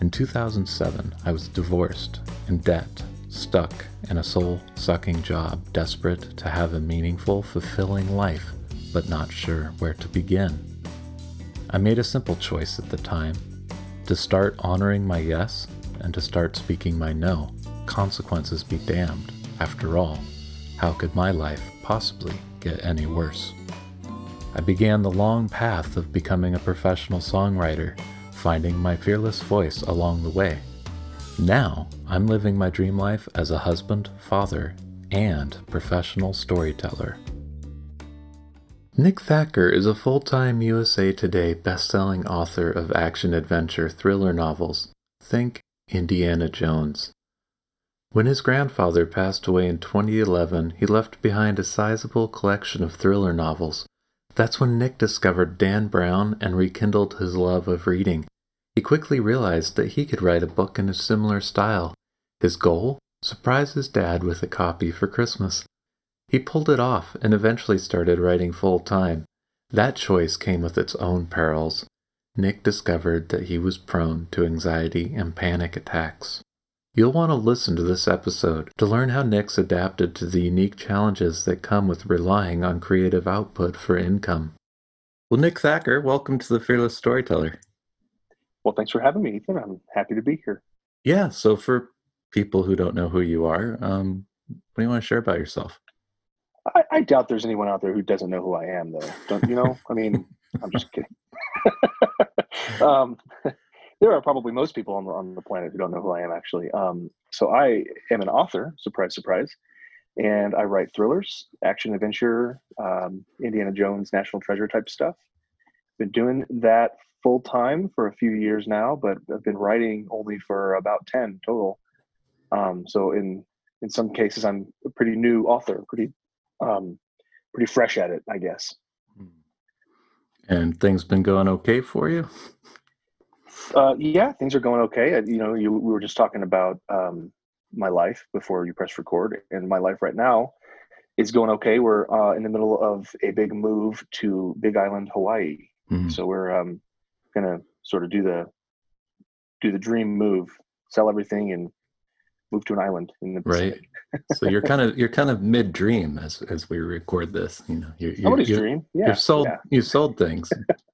In 2007, I was divorced, in debt, stuck in a soul sucking job, desperate to have a meaningful, fulfilling life, but not sure where to begin. I made a simple choice at the time to start honoring my yes and to start speaking my no. Consequences be damned. After all, how could my life possibly get any worse? I began the long path of becoming a professional songwriter finding my fearless voice along the way. Now, I'm living my dream life as a husband, father, and professional storyteller. Nick Thacker is a full time USA Today best-selling author of action adventure thriller novels. Think Indiana Jones. When his grandfather passed away in 2011, he left behind a sizable collection of thriller novels that's when Nick discovered Dan Brown and rekindled his love of reading. He quickly realized that he could write a book in a similar style. His goal? Surprise his dad with a copy for Christmas. He pulled it off and eventually started writing full time. That choice came with its own perils. Nick discovered that he was prone to anxiety and panic attacks. You'll want to listen to this episode to learn how Nick's adapted to the unique challenges that come with relying on creative output for income. Well, Nick Thacker, welcome to the Fearless Storyteller. Well, thanks for having me, Ethan. I'm happy to be here. Yeah. So, for people who don't know who you are, um, what do you want to share about yourself? I, I, doubt there's anyone out there who doesn't know who I am, though. Don't you know? I mean, I'm just kidding. um, there are probably most people on the, on the planet who don't know who I am actually. Um, so I am an author, surprise, surprise, and I write thrillers, action adventure, um, Indiana Jones, National Treasure type stuff. Been doing that full time for a few years now, but I've been writing only for about ten total. Um, so in in some cases, I'm a pretty new author, pretty um, pretty fresh at it, I guess. And things been going okay for you? Uh, yeah, things are going okay. You know, you, we were just talking about um, my life before you press record, and my life right now is going okay. We're uh, in the middle of a big move to Big Island, Hawaii. Mm-hmm. So we're um, gonna sort of do the do the dream move, sell everything, and move to an island in the Pacific. right. so you're kind of you're kind of mid dream as as we record this. You know, you're, you're, you're dream. Yeah, you've sold yeah. you sold things.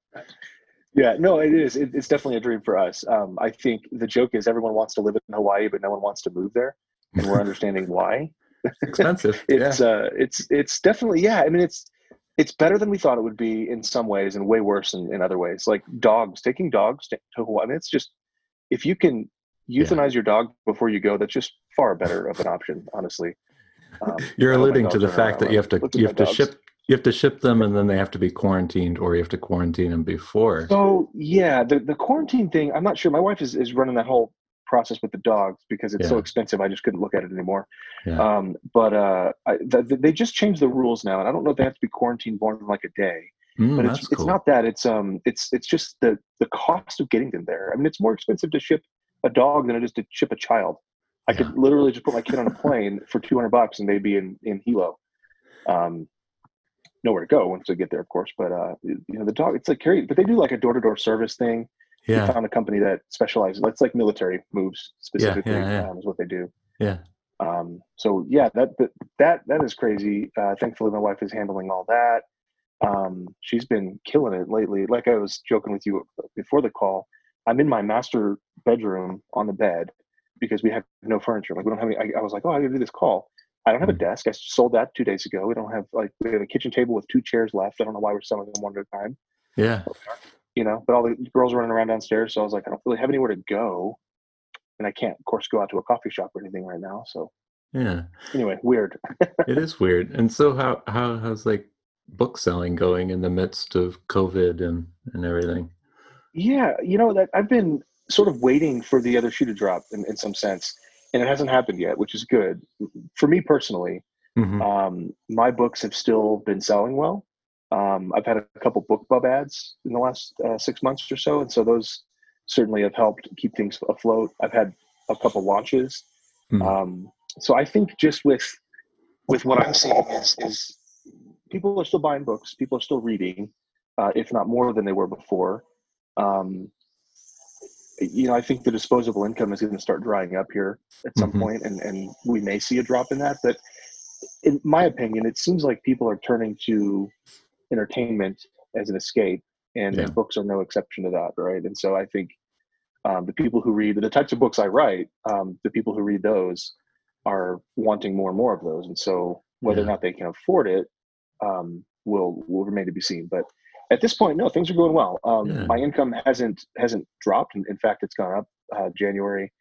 Yeah, no, it is. It, it's definitely a dream for us. Um, I think the joke is everyone wants to live in Hawaii, but no one wants to move there, and we're understanding why. It's expensive. it's yeah. uh, it's it's definitely yeah. I mean, it's it's better than we thought it would be in some ways, and way worse in, in other ways. Like dogs, taking dogs to Hawaii. I mean, it's just if you can euthanize yeah. your dog before you go, that's just far better of an option, honestly. Um, You're alluding to the fact that you have to you have to dogs. ship you have to ship them and then they have to be quarantined or you have to quarantine them before so yeah the, the quarantine thing i'm not sure my wife is, is running that whole process with the dogs because it's yeah. so expensive i just couldn't look at it anymore yeah. um, but uh, I, the, the, they just changed the rules now and i don't know if they have to be quarantined more than like a day mm, but it's, cool. it's not that it's um it's it's just the the cost of getting them there i mean it's more expensive to ship a dog than it is to ship a child i yeah. could literally just put my kid on a plane for 200 bucks and they'd be in in hilo um, nowhere to go once they get there, of course. But uh, you know, the dog, it's like carry, but they do like a door to door service thing. Yeah. We found a company that specializes. It's like military moves specifically yeah, yeah, yeah. Um, is what they do. Yeah. Um, so yeah, that, that that is crazy. Uh, thankfully, my wife is handling all that. Um, she's been killing it lately. Like I was joking with you before the call, I'm in my master bedroom on the bed because we have no furniture. Like we don't have any. I, I was like, oh, I got to do this call. I don't have a mm. desk. I sold that two days ago. We don't have like we have a kitchen table with two chairs left. I don't know why we're selling them one at a time. Yeah. You know, but all the girls are running around downstairs, so I was like, I don't really have anywhere to go, and I can't, of course, go out to a coffee shop or anything right now. So. Yeah. Anyway, weird. it is weird. And so, how how how's like book selling going in the midst of COVID and and everything? Yeah, you know that I've been sort of waiting for the other shoe to drop in, in some sense, and it hasn't happened yet, which is good for me personally. Mm-hmm. Um, my books have still been selling well. Um, I've had a couple BookBub ads in the last uh, six months or so, and so those certainly have helped keep things afloat. I've had a couple launches, mm-hmm. um, so I think just with with what I'm seeing is is people are still buying books, people are still reading, uh, if not more than they were before. Um, you know, I think the disposable income is going to start drying up here at some mm-hmm. point, and and we may see a drop in that. But in my opinion, it seems like people are turning to entertainment as an escape, and, yeah. books are no exception to that, right? And so I think um, the people who read the types of books I write, um, the people who read those are wanting more and more of those, and so whether yeah. or not they can afford it um, will will remain to be seen. But at this point, no, things are going well. Um, yeah. My income hasn't hasn't dropped. In, in fact, it's gone up uh, January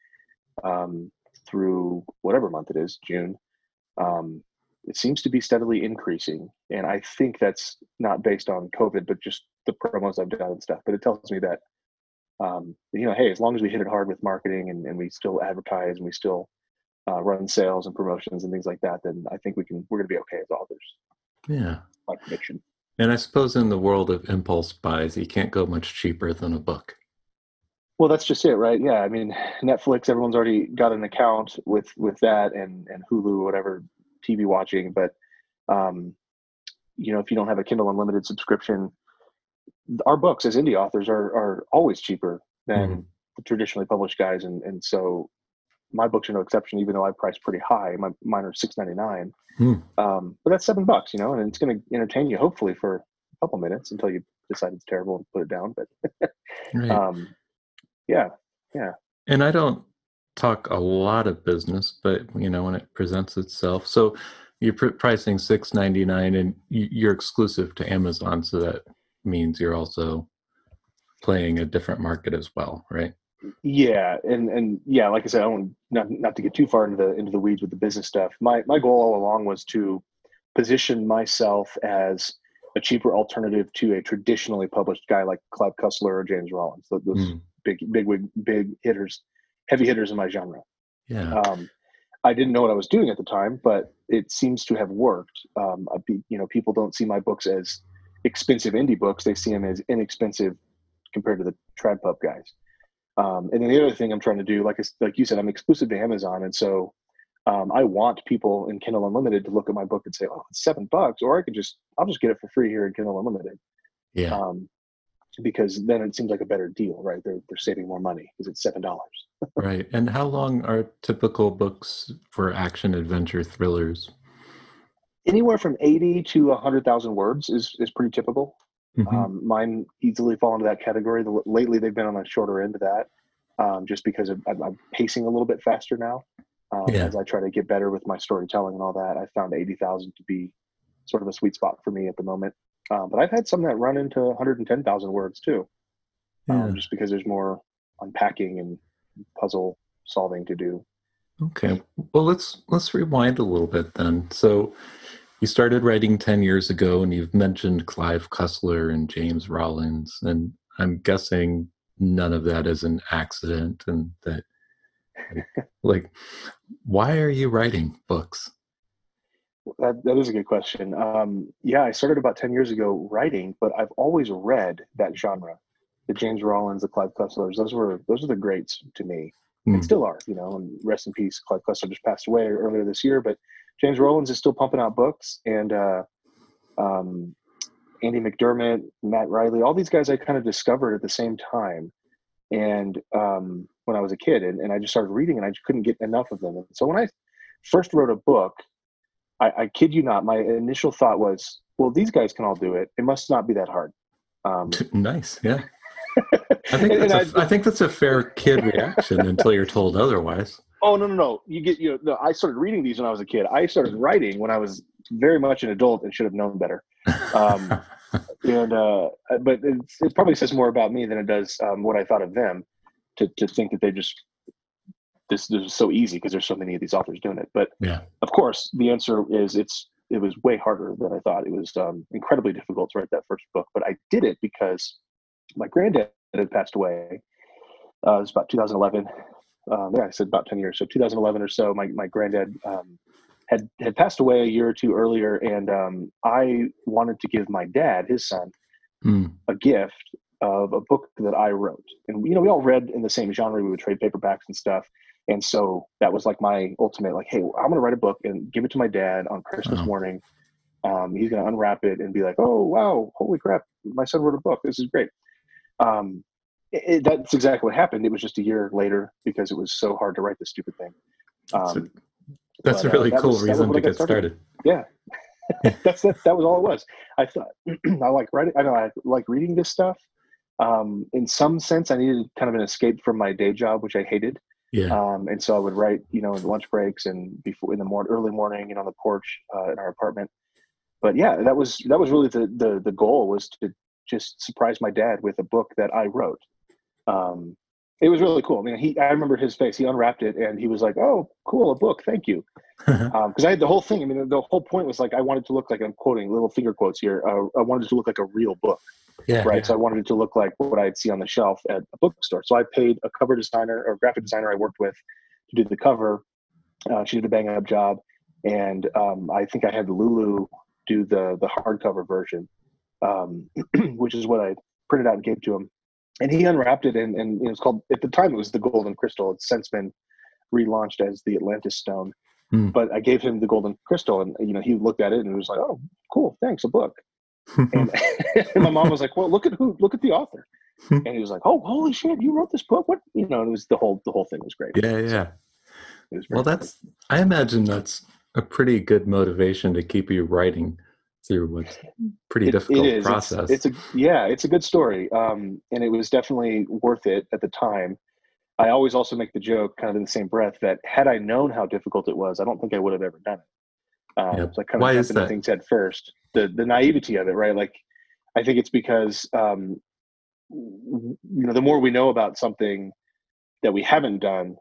um, through whatever month it is, June. Um, it seems to be steadily increasing, and I think that's not based on COVID, but just the promos I've done and stuff. But it tells me that um, you know, hey, as long as we hit it hard with marketing and, and we still advertise and we still uh, run sales and promotions and things like that, then I think we can we're going to be okay as authors. Yeah, my prediction. And I suppose in the world of impulse buys, you can't go much cheaper than a book. Well, that's just it, right? Yeah, I mean, Netflix, everyone's already got an account with with that, and and Hulu, whatever TV watching. But um, you know, if you don't have a Kindle Unlimited subscription, our books as indie authors are are always cheaper than mm-hmm. the traditionally published guys, and and so my books are no exception. Even though I price pretty high, my mine are six ninety nine. Hmm. Um, but that's seven bucks, you know, and it's going to entertain you hopefully for a couple minutes until you decide it's terrible and put it down. But right. um, yeah, yeah. And I don't talk a lot of business, but you know when it presents itself. So you're pr- pricing six ninety nine, and you're exclusive to Amazon, so that means you're also playing a different market as well, right? Yeah, and and yeah, like I said, I don't not not to get too far into the into the weeds with the business stuff. My my goal all along was to position myself as a cheaper alternative to a traditionally published guy like Clive Cussler or James Rollins, those mm. big big big big hitters, heavy hitters in my genre. Yeah. Um, I didn't know what I was doing at the time, but it seems to have worked. Um, you know, people don't see my books as expensive indie books; they see them as inexpensive compared to the trad pub guys. Um, and then the other thing I'm trying to do, like like you said, I'm exclusive to Amazon, and so um, I want people in Kindle Unlimited to look at my book and say, "Oh, it's seven bucks," or I could just I'll just get it for free here in Kindle Unlimited. Yeah. Um, because then it seems like a better deal, right? They're they're saving more money because it's seven dollars. right. And how long are typical books for action adventure thrillers? Anywhere from eighty to hundred thousand words is is pretty typical. Mm-hmm. Um, mine easily fall into that category. The, lately, they've been on the shorter end of that, um, just because of, I'm, I'm, pacing a little bit faster now. Um, yeah. As I try to get better with my storytelling and all that, I found eighty thousand to be sort of a sweet spot for me at the moment. Um, but I've had some that run into one hundred and ten thousand words too, um, yeah. just because there's more unpacking and puzzle solving to do. Okay, well let's let's rewind a little bit then. So you started writing 10 years ago and you've mentioned Clive Cussler and James Rollins and I'm guessing none of that is an accident and that like why are you writing books? That, that is a good question. Um, yeah, I started about 10 years ago writing, but I've always read that genre. The James Rollins, the Clive Cusslers, those were those are the greats to me. Mm. And still are, you know, and rest in peace. Clive Cussler just passed away earlier this year, but James Rollins is still pumping out books, and uh, um, Andy McDermott, Matt Reilly, all these guys I kind of discovered at the same time, and um, when I was a kid, and, and I just started reading, and I just couldn't get enough of them. And so when I first wrote a book, I, I kid you not, my initial thought was, well, these guys can all do it. It must not be that hard. Um, nice, yeah. I think that's a, I, I think that's a fair kid reaction until you're told otherwise. Oh no no no! You get you know. No, I started reading these when I was a kid. I started writing when I was very much an adult and should have known better. Um, and uh, but it probably says more about me than it does um, what I thought of them. To to think that they just this, this is so easy because there's so many of these authors doing it. But yeah, of course, the answer is it's it was way harder than I thought. It was um, incredibly difficult to write that first book, but I did it because my granddad had passed away Uh, it was about 2011. Um, yeah, I said about 10 years. So 2011 or so, my, my granddad um, had, had passed away a year or two earlier. And um, I wanted to give my dad, his son, mm. a gift of a book that I wrote. And, you know, we all read in the same genre. We would trade paperbacks and stuff. And so that was like my ultimate, like, hey, I'm going to write a book and give it to my dad on Christmas wow. morning. Um, he's going to unwrap it and be like, oh, wow, holy crap, my son wrote a book. This is great. Um, it, that's exactly what happened. It was just a year later because it was so hard to write this stupid thing. Um, that's a, that's but, a really uh, cool was, reason to get started. started. Yeah. that's that, that was all it was. I thought I like writing. I know I like reading this stuff. Um, in some sense, I needed kind of an escape from my day job, which I hated. Yeah. Um, and so I would write, you know, in lunch breaks and before in the morning, early morning, know, on the porch uh, in our apartment. But yeah, that was that was really the the the goal was to just surprise my dad with a book that I wrote. Um, it was really cool. I mean, he I remember his face. He unwrapped it and he was like, "Oh, cool, a book. Thank you." Because um, I had the whole thing. I mean, the whole point was like I wanted to look like I'm quoting little finger quotes here. Uh, I wanted to look like a real book. Yeah, right. Yeah. So I wanted it to look like what I'd see on the shelf at a bookstore. So I paid a cover designer or graphic designer I worked with to do the cover. Uh, she did a bang up job, and um, I think I had Lulu do the the hardcover version, um, which is what I printed out and gave to him. And he unwrapped it, and, and it was called at the time it was the Golden Crystal. It's since been relaunched as the Atlantis Stone. Mm. But I gave him the Golden Crystal, and you know he looked at it and was like, "Oh, cool, thanks, a book." and, and my mom was like, "Well, look at who, look at the author." and he was like, "Oh, holy shit! You wrote this book? What? You know?" It was the whole the whole thing was great. Yeah, yeah. So well, that's. I imagine that's a pretty good motivation to keep you writing through what's pretty it, difficult it process. It's, it's, a yeah, it's a good story, um, and it was definitely worth it at the time. I always also make the joke, kind of in the same breath, that had I known how difficult it was, I don't think I would have ever done it. Um, yep. So I kind Why of jumping things head first. The the naivety of it, right? Like, I think it's because um, you know the more we know about something that we haven't done,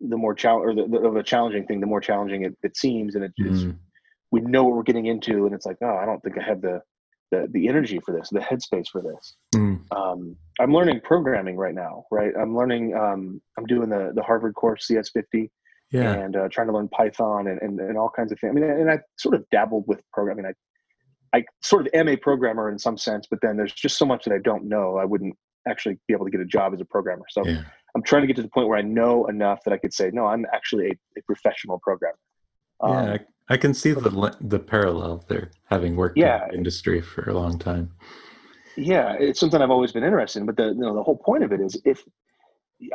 the more challenge or the, the, of a challenging thing, the more challenging it, it seems, and it is mm. We know what we're getting into, and it's like, oh, I don't think I have the the, the energy for this, the headspace for this. Mm. Um, I'm learning programming right now, right? I'm learning. Um, I'm doing the the Harvard course CS50, yeah. and uh, trying to learn Python and, and and all kinds of things. I mean, and I sort of dabbled with programming. I I sort of am a programmer in some sense, but then there's just so much that I don't know. I wouldn't actually be able to get a job as a programmer. So yeah. I'm trying to get to the point where I know enough that I could say, no, I'm actually a, a professional programmer. Um, yeah, I, can see the the parallel there, having worked yeah, in the industry for a long time. Yeah, it's something I've always been interested in. But the you know the whole point of it is if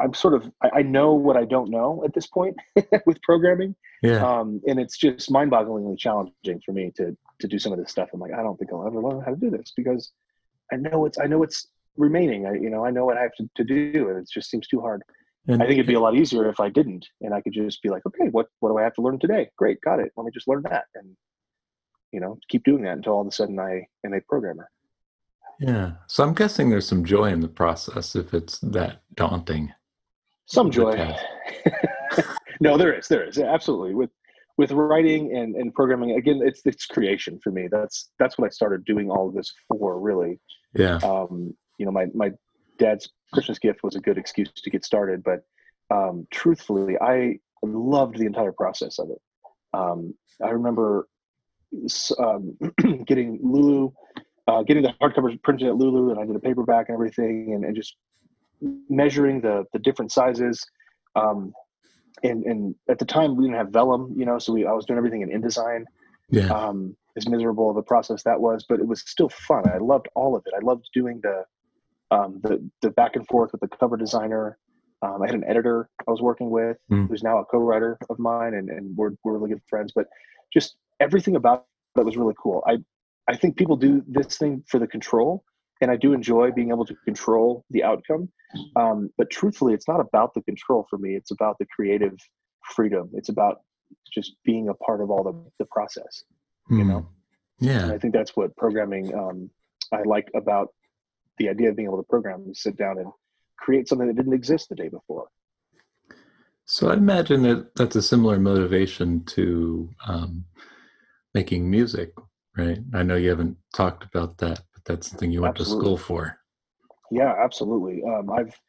I'm sort of I, I know what I don't know at this point with programming. Yeah. Um, and it's just mind-bogglingly challenging for me to to do some of this stuff. I'm like, I don't think I'll ever learn how to do this because I know it's I know it's remaining. I you know I know what I have to, to do, and it just seems too hard. And I think it'd be a lot easier if I didn't, and I could just be like, okay, what what do I have to learn today? Great, got it. Let me just learn that, and you know, keep doing that until all of a sudden I am a programmer. Yeah. So I'm guessing there's some joy in the process if it's that daunting. Some joy. no, there is. There is absolutely with with writing and, and programming. Again, it's it's creation for me. That's that's what I started doing all of this for. Really. Yeah. Um, you know, my my dad's Christmas gift was a good excuse to get started, but um, truthfully, I loved the entire process of it. Um, I remember um, getting Lulu, uh, getting the hardcover printed at Lulu, and I did a paperback and everything, and, and just measuring the the different sizes. Um, and and at the time we didn't have vellum, you know, so we I was doing everything in InDesign. Yeah. Um, as miserable of a process that was, but it was still fun. I loved all of it. I loved doing the um, the the back and forth with the cover designer. Um, I had an editor I was working with, mm. who's now a co-writer of mine, and, and we're we're really good friends. But just everything about that was really cool. I I think people do this thing for the control, and I do enjoy being able to control the outcome. Um, but truthfully, it's not about the control for me. It's about the creative freedom. It's about just being a part of all the, the process. Mm. You hmm. know. Yeah. And I think that's what programming um, I like about the idea of being able to program is sit down and create something that didn't exist the day before. So I imagine that that's a similar motivation to um, making music, right? I know you haven't talked about that, but that's something you went absolutely. to school for. Yeah, absolutely. Um, I've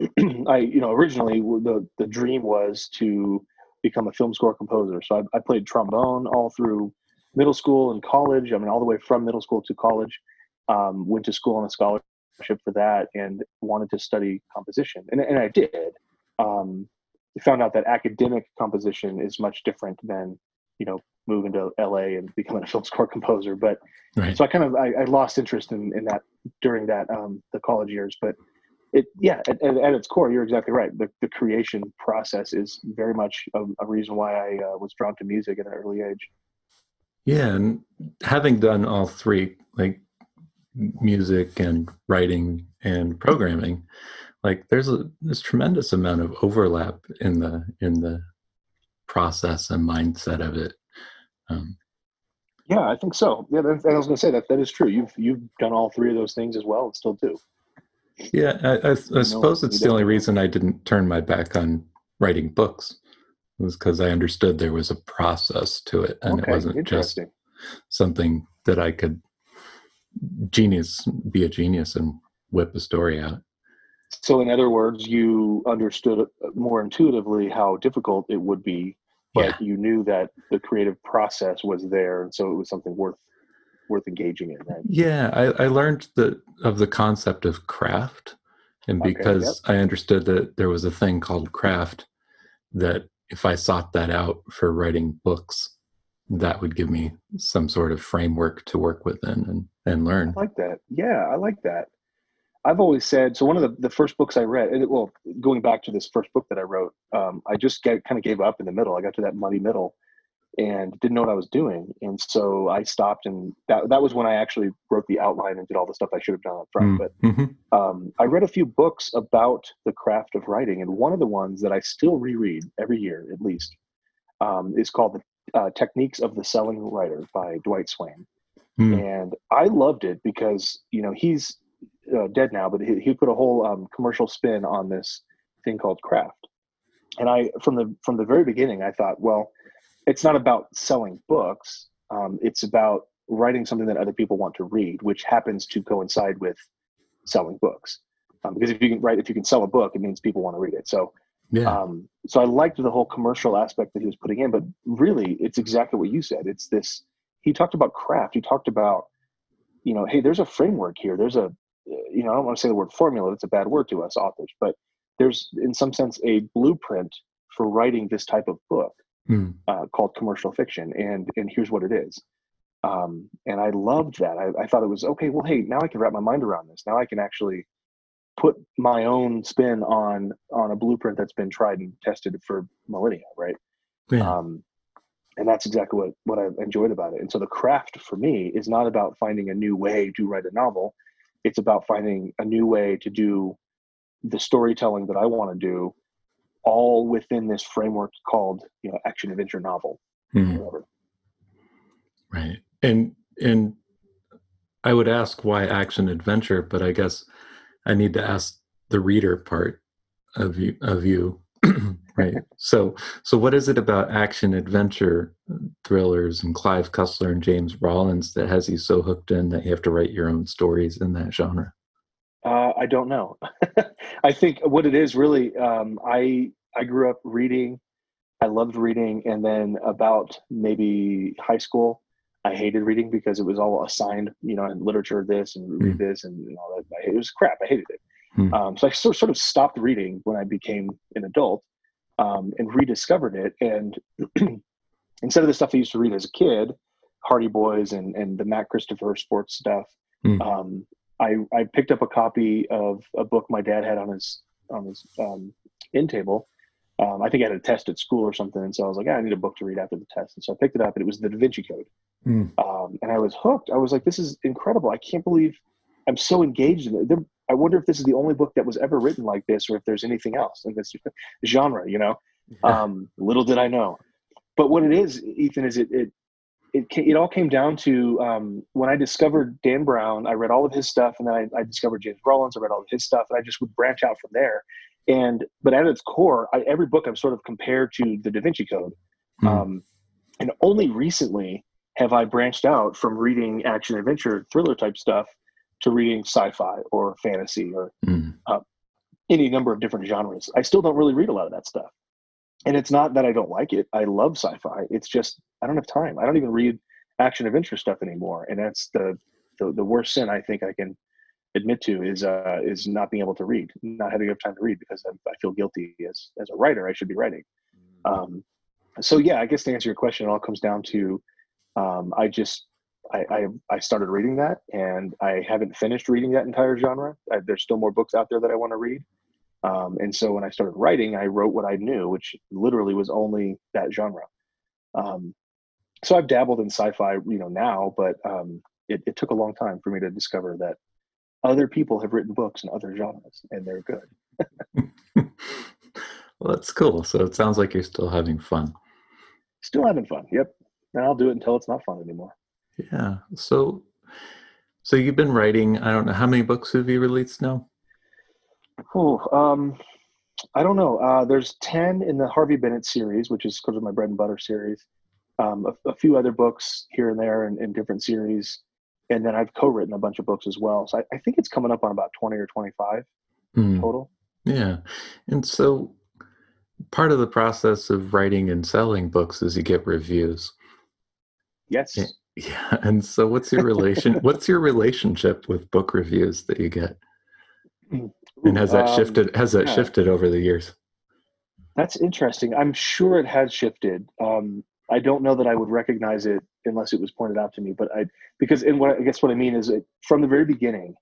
I, you know, originally the the dream was to become a film score composer. So I, I, played trombone all through middle school and college. I mean, all the way from middle school to college. Um, went to school on a scholarship for that and wanted to study composition, and, and I did. Um, found out that academic composition is much different than you know moving to LA and becoming a film score composer. But right. so I kind of I, I, lost interest in, in that during that um, the college years. But it yeah at, at, its core you're exactly right. The, the creation process is very much a, a reason why I uh, was drawn to music at an early age. Yeah, and having done all three, like music and writing and programming, like there's a this tremendous amount of overlap in the in the process and mindset of it. Um, yeah, I think so. Yeah, I was going to say that that is true. You've you've done all three of those things as well, and still do. Yeah, I, I, I suppose it's the only reason I didn't turn my back on writing books was because I understood there was a process to it, and okay, it wasn't just something that I could genius be a genius and whip a story out. So, in other words, you understood more intuitively how difficult it would be, but yeah. you knew that the creative process was there, and so it was something worth worth engaging in. Right? Yeah, I, I learned the of the concept of craft, and because okay, yep. I understood that there was a thing called craft, that if I sought that out for writing books, that would give me some sort of framework to work within and and learn. I like that. Yeah, I like that. I've always said so. One of the, the first books I read, well, going back to this first book that I wrote, um, I just get, kind of gave up in the middle. I got to that muddy middle, and didn't know what I was doing, and so I stopped. And that that was when I actually wrote the outline and did all the stuff I should have done up front. Mm, mm-hmm. But um, I read a few books about the craft of writing, and one of the ones that I still reread every year, at least, um, is called "The uh, Techniques of the Selling Writer" by Dwight Swain. Mm. And I loved it because you know he's uh, dead now, but he, he put a whole um, commercial spin on this thing called craft. And I, from the from the very beginning, I thought, well, it's not about selling books. Um, it's about writing something that other people want to read, which happens to coincide with selling books. Um, because if you can write, if you can sell a book, it means people want to read it. So, yeah. Um, so I liked the whole commercial aspect that he was putting in, but really, it's exactly what you said. It's this. He talked about craft. He talked about, you know, hey, there's a framework here. There's a you know, I don't want to say the word formula, it's a bad word to us authors, but there's in some sense a blueprint for writing this type of book mm. uh, called commercial fiction. And, and here's what it is. Um, and I loved that. I, I thought it was okay. Well, hey, now I can wrap my mind around this. Now I can actually put my own spin on on a blueprint that's been tried and tested for millennia, right? Yeah. Um, and that's exactly what what I enjoyed about it. And so the craft for me is not about finding a new way to write a novel. It's about finding a new way to do the storytelling that I want to do all within this framework called you know action adventure novel. Mm-hmm. right. And and i would ask why action adventure but i guess i need to ask the reader part of you of you right. So so what is it about action adventure thrillers and clive cussler and james rollins that has you so hooked in that you have to write your own stories in that genre? Uh, i don't know. I think what it is really um, i i grew up reading. I loved reading and then about maybe high school i hated reading because it was all assigned you know in literature this and read mm. this and you know, it was crap. I hated it Mm. Um, so I sort of stopped reading when I became an adult um, and rediscovered it. And instead of the stuff I used to read as a kid, Hardy Boys and, and the Matt Christopher sports stuff, mm. um, I, I picked up a copy of a book my dad had on his on his um, in table. Um, I think I had a test at school or something, and so I was like, I need a book to read after the test. And so I picked it up, and it was the Da Vinci Code. Mm. Um, and I was hooked. I was like, this is incredible. I can't believe I'm so engaged in it. There, I wonder if this is the only book that was ever written like this, or if there's anything else in this genre. You know, yeah. um, little did I know. But what it is, Ethan, is it it it, it all came down to um, when I discovered Dan Brown. I read all of his stuff, and then I, I, discovered James Rollins. I read all of his stuff, and I just would branch out from there. And but at its core, I, every book I've sort of compared to the Da Vinci Code. Mm. Um, and only recently have I branched out from reading action adventure thriller type stuff to reading sci-fi or fantasy or mm. uh, any number of different genres. I still don't really read a lot of that stuff. And it's not that I don't like it. I love sci-fi. It's just I don't have time. I don't even read action of interest stuff anymore. And that's the the, the worst sin I think I can admit to is uh, is not being able to read, not having enough time to read because I, I feel guilty as as a writer. I should be writing. Mm-hmm. Um, so yeah, I guess to answer your question, it all comes down to um, I just I, I, I started reading that, and I haven't finished reading that entire genre. I, there's still more books out there that I want to read. Um, and so when I started writing, I wrote what I knew, which literally was only that genre. Um, so I've dabbled in sci-fi, you know, now, but um, it, it took a long time for me to discover that other people have written books in other genres, and they're good. well, that's cool. So it sounds like you're still having fun. Still having fun. Yep. And I'll do it until it's not fun anymore. Yeah. So, so you've been writing. I don't know how many books have you released now. Oh, um, I don't know. Uh, there's ten in the Harvey Bennett series, which is sort of my bread and butter series. Um, a, a, few other books here and there in, in, different series, and then I've co-written a bunch of books as well. So I, I think it's coming up on about twenty or twenty-five mm. total. Yeah, and so part of the process of writing and selling books is you get reviews. Yes. Yeah, and so what's your relation? what's your relationship with book reviews that you get? Mm. And has that um, shifted? Has that yeah. shifted over the years? That's interesting. I'm sure it has shifted. Um, I don't know that I would recognize it unless it was pointed out to me. But I, because in what I guess what I mean is it, from the very beginning,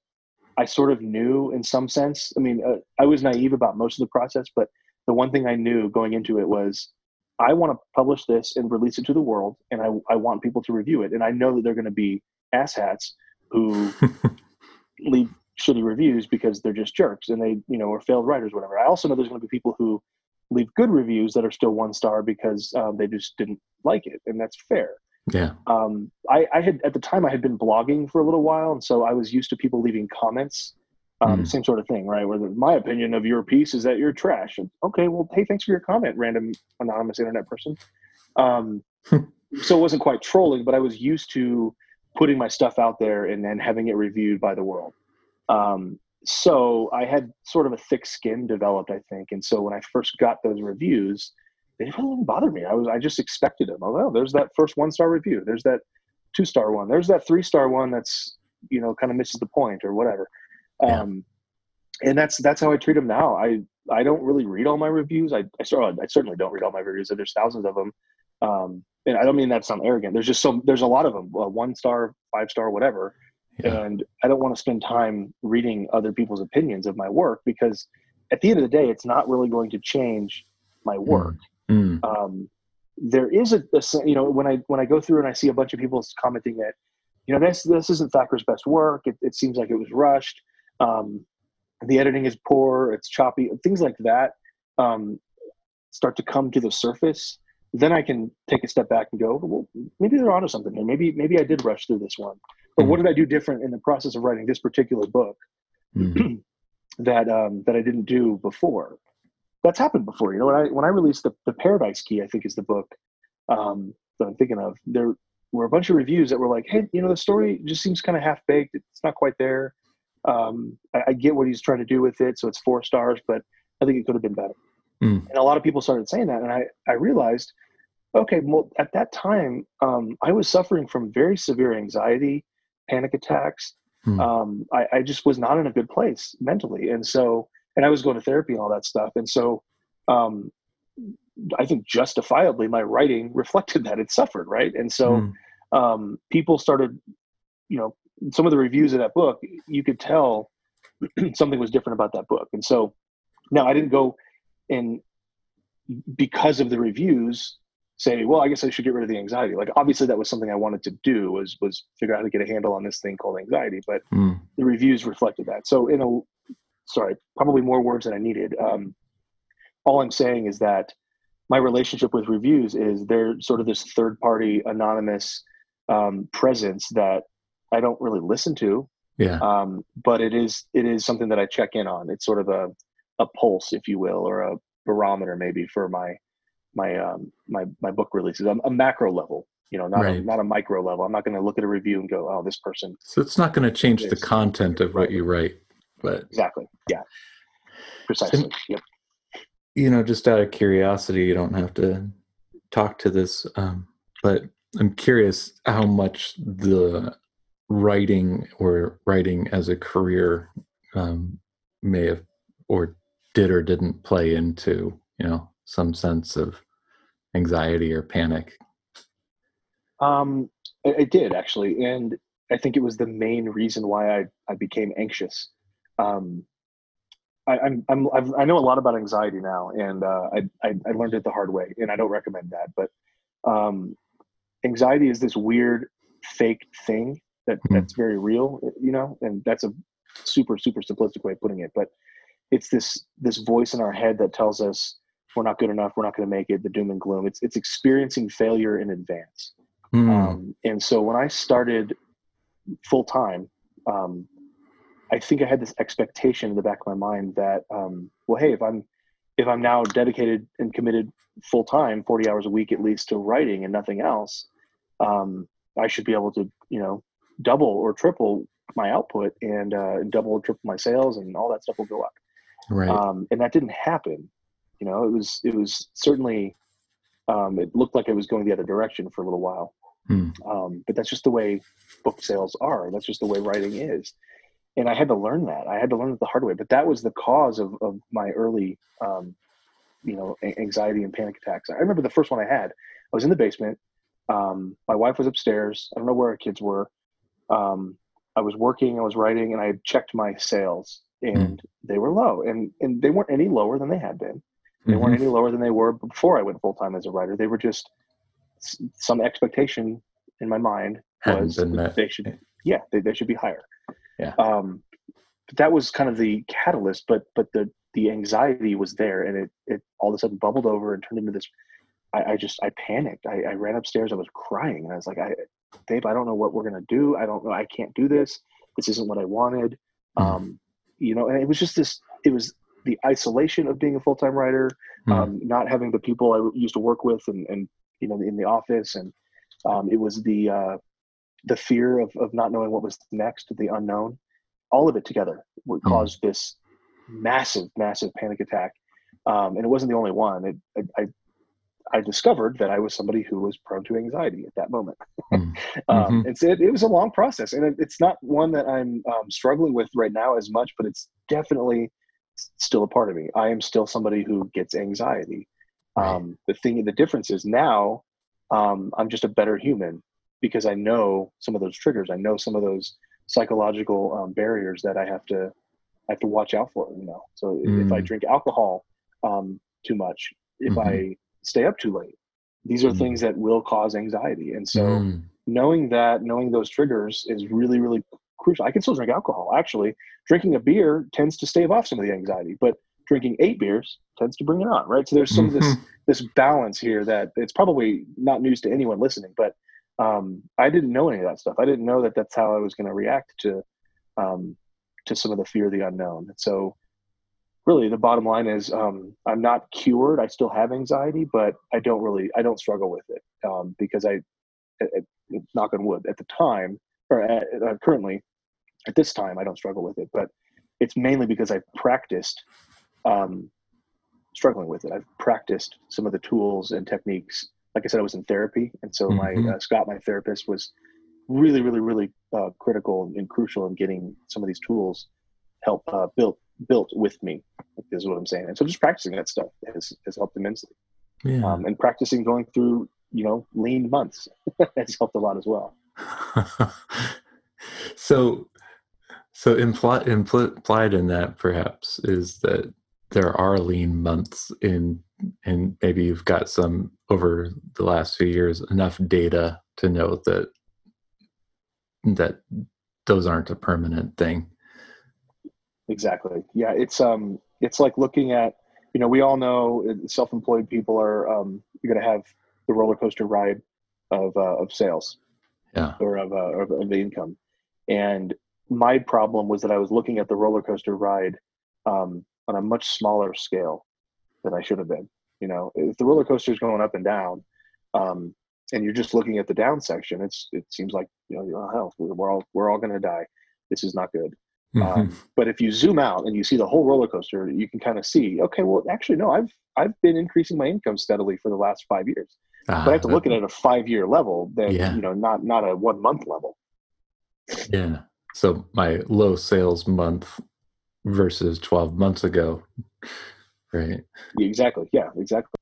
I sort of knew in some sense. I mean, uh, I was naive about most of the process, but the one thing I knew going into it was I want to publish this and release it to the world, and I, I want people to review it. And I know that they're going to be asshats who leave shitty reviews because they're just jerks and they, you know, are failed writers, whatever. I also know there's going to be people who leave good reviews that are still one star because um, they just didn't like it, and that's fair. Yeah. Um, I, I had at the time I had been blogging for a little while, and so I was used to people leaving comments. Um, mm. Same sort of thing, right? Where the, my opinion of your piece is that you're trash. And, okay, well, hey, thanks for your comment, random anonymous internet person. Um, so it wasn't quite trolling, but I was used to putting my stuff out there and then having it reviewed by the world. Um, so I had sort of a thick skin developed, I think. And so when I first got those reviews, they didn't really bother me. I was I just expected them. Oh, well, there's that first one star review. There's that two star one. There's that three star one that's you know kind of misses the point or whatever. Yeah. Um, and that's that's how I treat them now. I I don't really read all my reviews. I I, I certainly don't read all my reviews. There's thousands of them. Um, and I don't mean that sound arrogant. There's just so there's a lot of them, uh, one star, five star, whatever. Yeah. And I don't want to spend time reading other people's opinions of my work because at the end of the day, it's not really going to change my mm. work. Mm. Um, there is a, a, you know, when I when I go through and I see a bunch of people commenting that, you know, this this isn't Thacker's best work. It, it seems like it was rushed. Um, the editing is poor. It's choppy. Things like that um, start to come to the surface. Then I can take a step back and go, well, maybe they're onto something here. Maybe maybe I did rush through this one but what mm-hmm. did I do different in the process of writing this particular book mm-hmm. that um, that I didn't do before? That's happened before. You know, when I when I released the, the Paradise Key, I think is the book um, that I'm thinking of. There were a bunch of reviews that were like, "Hey, you know, the story just seems kind of half baked. It's not quite there. Um, I, I, get what he's trying to do with it, so it's four stars, but I think it could have been better." Mm. And a lot of people started saying that, and I I realized, okay, well, at that time, um, I was suffering from very severe anxiety panic attacks. Hmm. Um, I, I, just was not in a good place mentally. And so, and I was going to therapy and all that stuff. And so, um, I think justifiably my writing reflected that it suffered. Right. And so, um, people started, you know, some of the reviews of that book, you could tell something was different about that book. And so now I didn't go and because of the reviews, say, well, I guess I should get rid of the anxiety. Like obviously that was something I wanted to do was was figure out how to get a handle on this thing called anxiety. But mm. the reviews reflected that. So in a sorry, probably more words than I needed. Um, all I'm saying is that my relationship with reviews is they're sort of this third party anonymous um, presence that I don't really listen to. Yeah. Um, but it is it is something that I check in on. It's sort of a a pulse, if you will, or a barometer maybe for my my um, my my book releases. a macro level, you know, not right. a, not a micro level. I'm not going to look at a review and go, "Oh, this person." So it's not going to change the content of what you write, but exactly, yeah. Precisely. yep. You know, just out of curiosity, you don't have to talk to this, um, but I'm curious how much the writing or writing as a career um, may have or did or didn't play into you know some sense of anxiety or panic um it, did actually and i think it was the main reason why i, I became anxious um I, I'm, I'm I've, i know a lot about anxiety now, and uh, I, I, I learned it the hard way, and I don't recommend that. But um, anxiety is this weird, fake thing that mm. that's very real, you know, and that's a super super simplistic way of putting it. But it's this this voice in our head that tells us we're not good enough, we're not going to make it, the doom and gloom. It's it's experiencing failure in advance. Mm. Um, and so when I started full time, um, I think I had this expectation in the back of my mind that, um, well, hey, if I'm if I'm now dedicated and committed full time, forty hours a week at least to writing and nothing else, um, I should be able to, you know, double or triple my output and uh, double or triple my sales, and all that stuff will go up. Right. Um, and that didn't happen. You know, it was it was certainly um, it looked like it was going the other direction for a little while. Hmm. Um, but that's just the way book sales are. That's just the way writing is. And I had to learn that. I had to learn it the hard way. But that was the cause of, of my early, um, you know, anxiety and panic attacks. I remember the first one I had. I was in the basement. Um, my wife was upstairs. I don't know where our kids were. Um, I was working. I was writing, and I checked my sales and mm. they were low and and they weren't any lower than they had been they mm-hmm. weren't any lower than they were before i went full-time as a writer they were just some expectation in my mind was that they should yeah they, they should be higher yeah um that was kind of the catalyst but but the the anxiety was there and it it all of a sudden bubbled over and turned into this I, I just I panicked. I, I, ran upstairs. I was crying, and I was like, "I, babe, I don't know what we're gonna do. I don't know. I can't do this. This isn't what I wanted." Mm. Um, you know, and it was just this, it was the isolation of being a full-time writer, mm. um, not having the people I used to work with and, and, you know, in the office. And um, it was the, uh, the fear of, of not knowing what was next, the unknown, all of it together would mm. cause this massive, massive panic attack. Um, and it wasn't the only one. It, I, I discovered that I was somebody who was prone to anxiety at that moment. Mm. um, mm-hmm. it's, it, it, was a long process, and it, it's not one that I'm um, struggling with right now as much, but it's definitely still a part of me. I am still somebody who gets anxiety. Right. Um, the thing, the difference is now um, I'm just a better human because I know some of those triggers. I know some of those psychological um, barriers that I have to I have to watch out for. You know, so mm. if I mm. drink alcohol um, too much, if mm-hmm. I stay up too late. These are mm. things that will cause anxiety. And so mm. knowing that, knowing those triggers is really, really crucial. I can still drink alcohol. Actually, drinking a beer tends to stave off some of the anxiety, but drinking eight beers tends to bring it on, right? So there's some mm-hmm. of this mm-hmm. this balance here that it's probably not news to anyone listening, but um, I didn't know any of that stuff. I didn't know that that's how I was going to react to um, to some of the fear of the unknown. And so really the bottom line is um, i'm not cured. I still have anxiety but i don't really i don't struggle with it um, because i it, it, knock on wood at the time or at, uh, currently at this time i don't struggle with it but it's mainly because i've practiced um, struggling with it. I've practiced some of the tools and techniques. Like i said i was in therapy and so mm-hmm. my uh, scott my therapist was really really really uh, critical and crucial in getting some of these tools help uh, built with me is what i'm saying. And so just practicing that stuff has, has helped immensely. Yeah. um, and practicing going through you know lean months has helped a lot as well. So so impl- implied in that perhaps is that there are lean months in and maybe you've got some over the last few years enough data to know that that those aren't a permanent thing Exactly. Yeah, it's um, it's like looking at, you know, we all know uh, self-employed people are um, you're going to have the roller coaster ride of uh, of sales, yeah, or of, uh, of of the income, and my problem was that I was looking at the roller coaster ride um, on a much smaller scale than I should have been. You know, if the roller coaster is going up and down, um, and you're just looking at the down section, it's it seems like you know, oh, hell, we're all we're all going to die. This is not good. Mm-hmm. Um, but if you zoom out and you see the whole roller coaster, you can kind of see, okay, well, actually, no, I've I've been increasing my income steadily for the last five years. but I have to look at it at a five year level, then yeah. you know, not not a one month level. Yeah. So my low sales month versus twelve months ago, right? Exactly. Yeah. Exactly.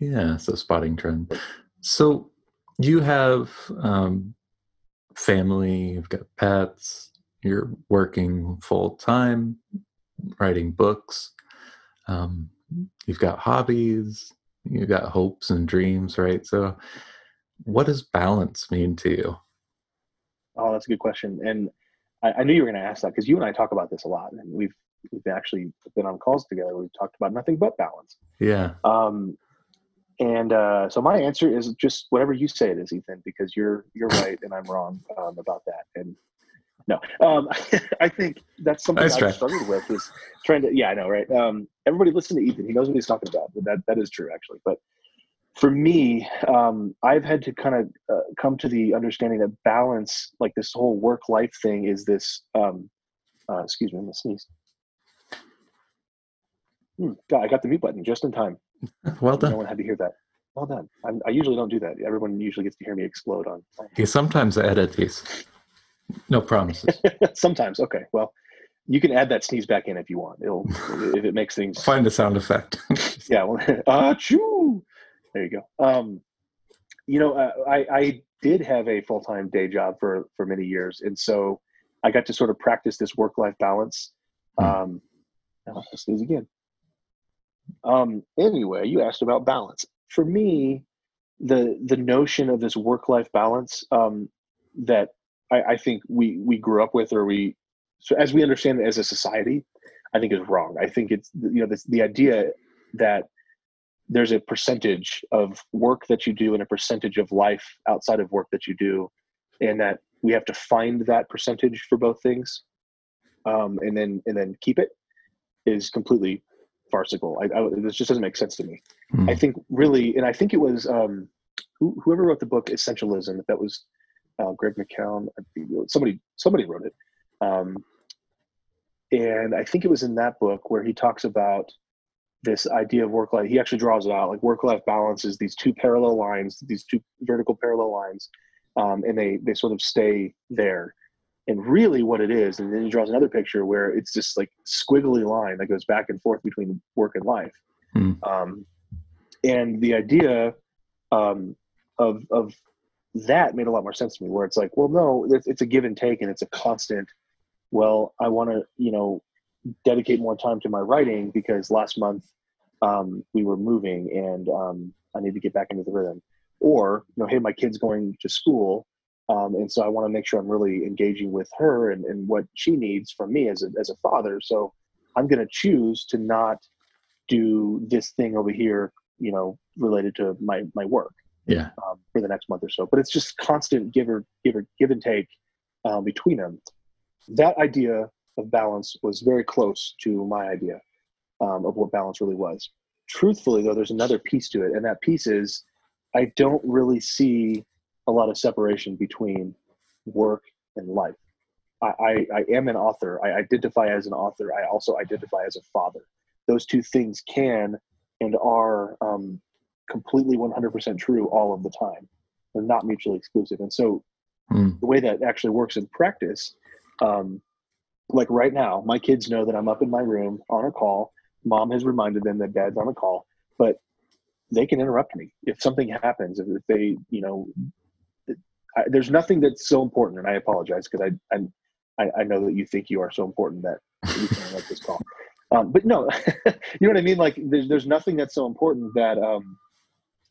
Yeah. So spotting trend. So you have um, family. You've got pets you're working full time, writing books. Um, you've got hobbies. You've got hopes and dreams, right? So, what does balance mean to you? Oh, that's a good question. And I, I knew you were going to ask that because you and I talk about this a lot, and we've we've actually been on calls together. We've talked about nothing but balance. Yeah. Um, and uh, so my answer is just whatever you say it is, Ethan, because you're you're right and I'm wrong um, about that. And no, um, I think that's something nice I've struggled with is trying to. Yeah, I know, right? Um, everybody listen to Ethan. He knows what he's talking about. But that that is true, actually. But for me, um, I've had to kind of uh, come to the understanding that balance, like this whole work life thing, is this. Um, uh, excuse me, I'm gonna sneeze. Hmm, God, I got the mute button just in time. Well done. No one had to hear that. Well done. I'm, i usually don't do that. Everyone usually gets to hear me explode on. You sometimes edit these. No promises. Sometimes. Okay. Well, you can add that sneeze back in if you want. It'll if it makes things. Find a sound effect. yeah. Well, ah, choo. There you go. Um, you know, uh, I I did have a full time day job for for many years, and so I got to sort of practice this work life balance. Hmm. Um, I'll sneeze again. Um, anyway, you asked about balance. For me, the the notion of this work life balance um, that I, I think we we grew up with or we so as we understand it as a society i think is wrong. I think it's you know this, the idea that there's a percentage of work that you do and a percentage of life outside of work that you do and that we have to find that percentage for both things um, and then and then keep it is completely farcical. I, I, this just doesn't make sense to me. Mm. i think really and i think it was um, who, whoever wrote the book essentialism that was uh, Greg McKeown. Somebody somebody wrote it, um, and I think it was in that book where he talks about this idea of work life. He actually draws it out like work life balance is these two parallel lines, these two vertical parallel lines, um, and they they sort of stay there. And really, what it is, and then he draws another picture where it's just like squiggly line that goes back and forth between work and life. Hmm. Um, and the idea um, of of that made a lot more sense to me where it's like well no it's, it's a give and take and it's a constant well i want to you know dedicate more time to my writing because last month um, we were moving and um, i need to get back into the rhythm. Or you know hey my kid's going to school um, and so i want to make sure i'm really engaging with her and, and what she needs from me as a, as a father. So i'm going to choose to not do this thing over here you know related to my my work yeah. um, for the next month or so but it's just constant give or give or give and take um, between them. That idea of balance was very close to my idea um, of what balance really was. Truthfully though there's another piece to it and that piece is i don't really see a lot of separation between work and life. I, I, I am an author. I identify as an author. I also identify as a father. Those two things can and are um, completely 100% true all of the time. They're not mutually exclusive. And so mm. the way that actually works in practice, um, like right now, my kids know that I'm up in my room on a call. Mom has reminded them that dad's on a call, but they can interrupt me if something happens. If they, you know, I, there's nothing that's so important, and I apologize because I, I, I know that you think you are so important that you can let this call. Um, but no, you know what I mean. Like, there's there's nothing that's so important that um,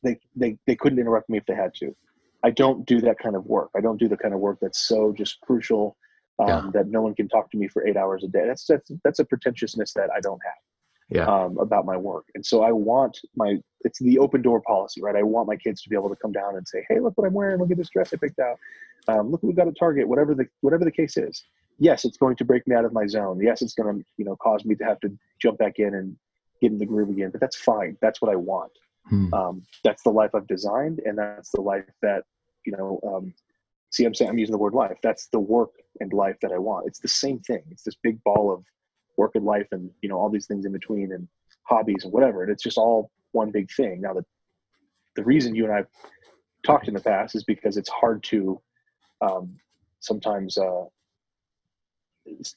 they, they, they couldn't interrupt me if they had to. I don't do that kind of work. I don't do the kind of work that's so just crucial um, yeah. that no one can talk to me for eight hours a day. That's that's that's a pretentiousness that I don't have. Yeah. Um, about my work, and so I want my it's the open door policy, right? I want my kids to be able to come down and say, "Hey, look what I'm wearing. Look at this dress I picked out. Um, look what we got at Target. Whatever the whatever the case is. Yes, it's going to break me out of my zone. Yes, it's going to you know cause me to have to jump back in and get in the groove again. But that's fine. That's what I want. Hmm. Um, that's the life I've designed, and that's the life that you know um, see i'm saying i'm using the word life that's the work and life that i want it's the same thing it's this big ball of work and life and you know all these things in between and hobbies and whatever and it's just all one big thing now the the reason you and i talked in the past is because it's hard to um, sometimes uh,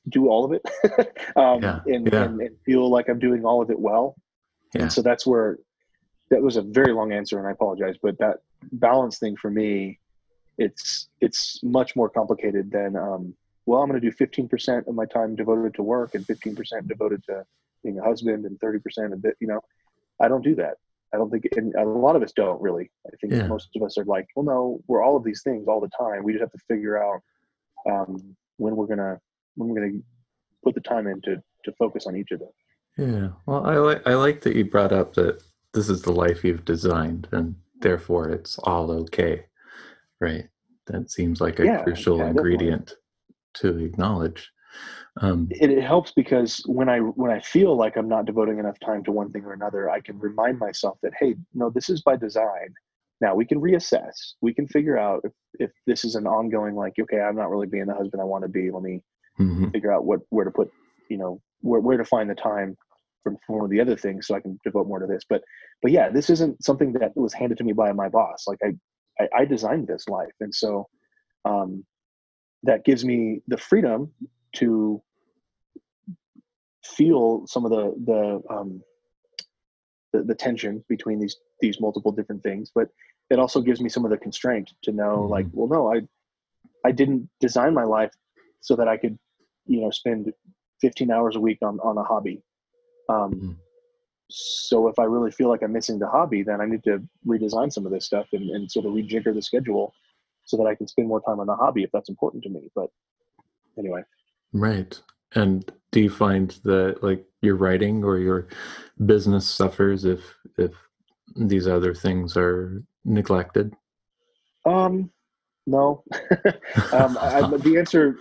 do all of it um, yeah. And, yeah. and, and, feel like I'm doing all of it well. Yeah. And so that's where that was a very long answer, and I apologize. But that balance thing for me, it's it's much more complicated than um, well, I'm going to do 15% of my time devoted to work and 15% devoted to being a husband and 30% of it. You know, I don't do that. I don't think, and a lot of us don't really. I think yeah. most of us are like, well, no, we're all of these things all the time. We just have to figure out um, when we're gonna when we're gonna put the time in to to focus on each of them. Yeah. Well, I like I like that you brought up that this is the life you've designed, and therefore it's all okay, right? That seems like a yeah, crucial yeah, ingredient definitely. to acknowledge. Um, it, it, helps because when I when I feel like I'm not devoting enough time to one thing or another, I can remind myself that hey, no, this is by design. Now we can reassess. We can figure out if, if this is an ongoing like, okay, I'm not really being the husband I want to be. Let me mm-hmm. figure out what where to put, you know, where where to find the time from, from one of the other things so I can devote more to this. But but yeah, this isn't something that was handed to me by my boss. Like I I, I designed this life, and so um, that gives me the freedom to feel some of the the um, the, the tension between these these multiple different things but it also gives me some of the constraint to know mm-hmm. like well no i i didn't design my life so that i could you know spend 15 hours a week on on a hobby um mm-hmm. so if i really feel like i'm missing the hobby then i need to redesign some of this stuff and, and sort of rejigger the schedule so that i can spend more time on the hobby if that's important to me but anyway right and do you find that like your writing or your business suffers if if these other things are neglected? Um, no. um, I, the answer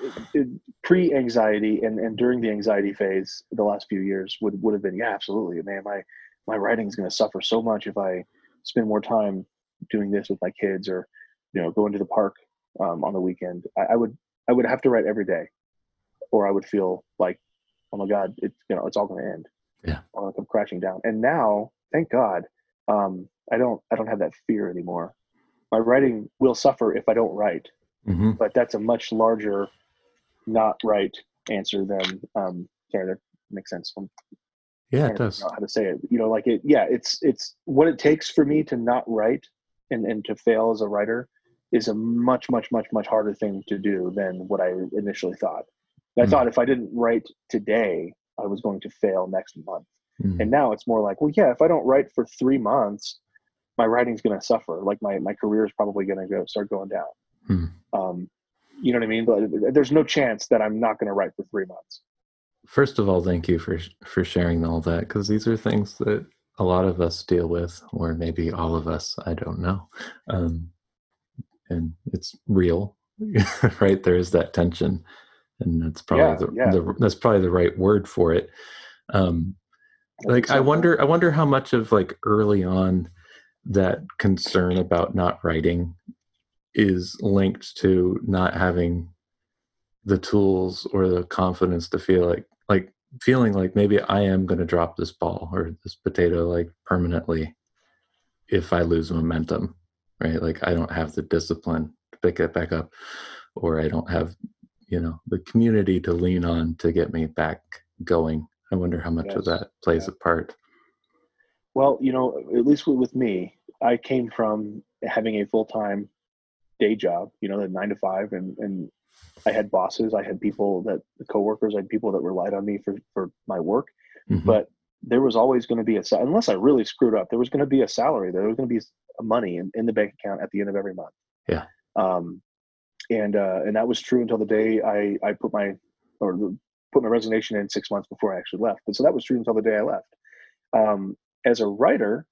pre-anxiety and, and during the anxiety phase, the last few years would, would have been, yeah, absolutely, man. My my writing is going to suffer so much if I spend more time doing this with my kids or you know going to the park um, on the weekend. I, I would I would have to write every day or I would feel like, oh my God, it's you know, it's all going to end. Yeah, I'm going to come crashing down. And now, thank God, um, I don't I don't have that fear anymore. My writing will suffer if I don't write, mm-hmm. but that's a much larger not right answer than um, sorry that makes sense. I'm yeah, it does. how to say it? You know, like it. Yeah, it's it's what it takes for me to not write and and to fail as a writer is a much much much much harder thing to do than what I initially thought. I mm. thought if I didn't write today, I was going to fail next month. Mm. And now it's more like, well, yeah, if I don't write for three months, my writing's going to suffer. Like my, my career is probably going to go start going down. Mm. Um, you know what I mean? But there's no chance that I'm not going to write for three months. First of all, thank you for for sharing all that because these are things that a lot of us deal with, or maybe all of us. I don't know, um, and it's real, right? There is that tension and that's probably yeah, the, yeah. the, that's probably the right word for it um like i wonder i wonder how much of like early on that concern about not writing is linked to not having the tools or the confidence to feel like like feeling like maybe i am going to drop this ball or this potato like permanently if i lose momentum right like i don't have the discipline to pick it back up or i don't have you know the community to lean on to get me back going i wonder how much yes. of that plays yeah. a part well you know at least with me i came from having a full-time day job you know the nine to five and and i had bosses i had people that the coworkers i had people that relied on me for for my work mm-hmm. but there was always going to be a unless i really screwed up there was going to be a salary there was going to be money in, in the bank account at the end of every month yeah um and uh, and that was true until the day I I put my or put my resignation in six months before I actually left. But so that was true until the day I left. Um, as a writer,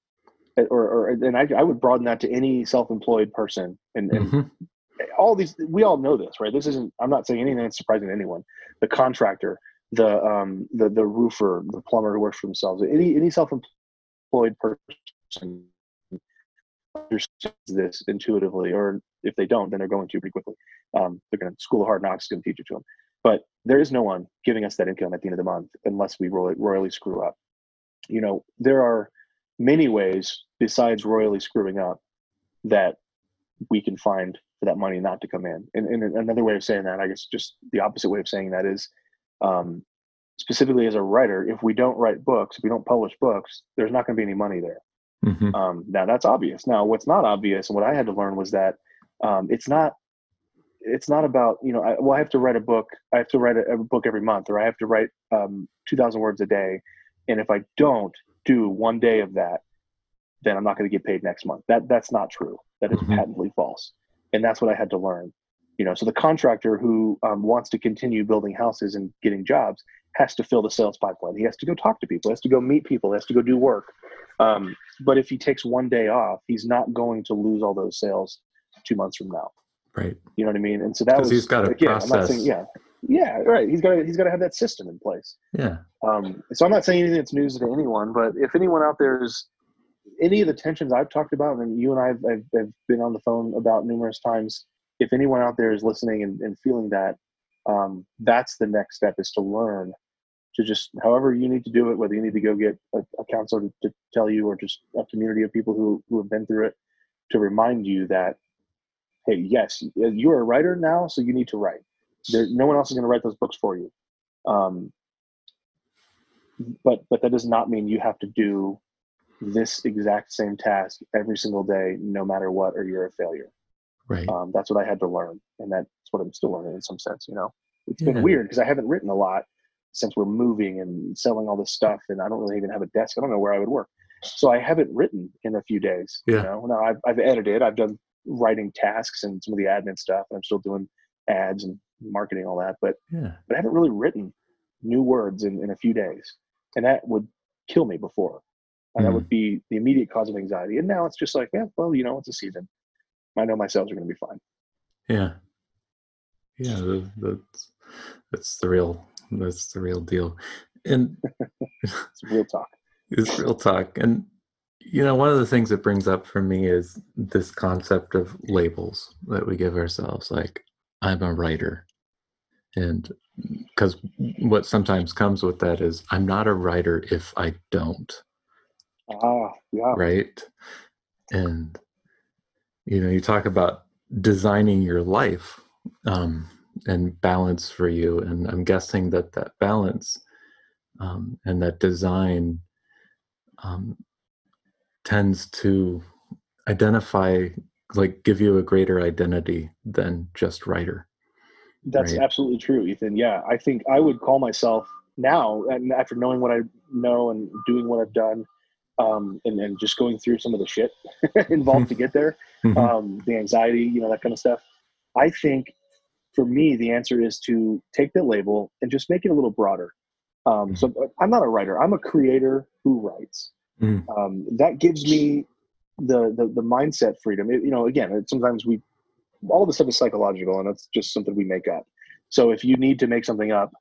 or, or and I, I would broaden that to any self-employed person, and, and mm-hmm. all these we all know this, right? This isn't. I'm not saying anything that's surprising to anyone. The contractor, the um, the the roofer, the plumber who works for themselves, any any self-employed person understands this intuitively or if they don't, then they're going to pretty quickly. Um, they're going to school of hard knocks is going to teach it to them. But there is no one giving us that income at the end of the month unless we royally, royally screw up. You know, there are many ways besides royally screwing up that we can find for that money not to come in. And, and another way of saying that, I guess, just the opposite way of saying that is, um, specifically as a writer, if we don't write books, if we don't publish books, there's not going to be any money there. Mm-hmm. Um, now that's obvious. Now what's not obvious, and what I had to learn was that um, it's not it's not about you know I, well I have to write a book I have to write a, a book every month or I have to write um, two thousand words a day, and if I don't do one day of that, then I'm not going to get paid next month. That that's not true. That is mm-hmm. patently false, and that's what I had to learn. You know, so the contractor who um, wants to continue building houses and getting jobs has to fill the sales pipeline. He has to go talk to people. He has to go meet people. He has to go do work. Um, but if he takes one day off, he's not going to lose all those sales two months from now. Right. You know what I mean? And so that was he's got a again, process. I'm not saying, yeah, yeah, right. He's got to, he's got to have that system in place. Yeah. Um, so I'm not saying anything that's news to anyone, but if anyone out there is any of the tensions I've talked about, and you and I have, have, been on the phone about numerous times, if anyone out there is listening and, and feeling that, um, that's the next step is to learn to just however you need to do it, whether you need to go get a, a counselor to, to, tell you or just a community of people who, who have been through it to remind you that, hey, yes, you're a writer now, so you need to write. There, no one else is going to write those books for you. Um, but but that does not mean you have to do this exact same task every single day, no matter what, or you're a failure. Right. Um, that's what I had to learn, and that's what I'm still learning in some sense. You know, it's yeah. been weird because I haven't written a lot since we're moving and selling all this stuff, and I don't really even have a desk. I don't know where I would work, so I haven't written in a few days. Yeah. You know, now I've, I've edited, I've done writing tasks and some of the admin stuff, and I'm still doing ads and marketing all that, but yeah. but I haven't really written new words in, in a few days, and that would kill me before. And mm. that would be the immediate cause of anxiety. And now it's just like, yeah, well, you know, it's a season. I know my sales are going to be fine. Yeah. Yeah. That's, that's the real, that's the real deal. And it's real talk. It's real talk. And, you know, one of the things that brings up for me is this concept of labels that we give ourselves. Like, I'm a writer. And because what sometimes comes with that is, I'm not a writer if I don't. Ah, yeah. Right. And, you know, you talk about designing your life um, and balance for you. And I'm guessing that that balance um, and that design um, tends to identify, like, give you a greater identity than just writer. That's right? absolutely true, Ethan. Yeah, I think I would call myself now, and after knowing what I know and doing what I've done, um, and, and just going through some of the shit involved to get there, mm-hmm. um, the anxiety, you know, that kind of stuff. I think for me, the answer is to take the label and just make it a little broader. Um, so mm-hmm. I'm not a writer. I'm a creator who writes. Mm. Um, that gives me the, the, the mindset freedom. It, you know, again, sometimes we all the stuff is psychological, and that's just something we make up. So if you need to make something up,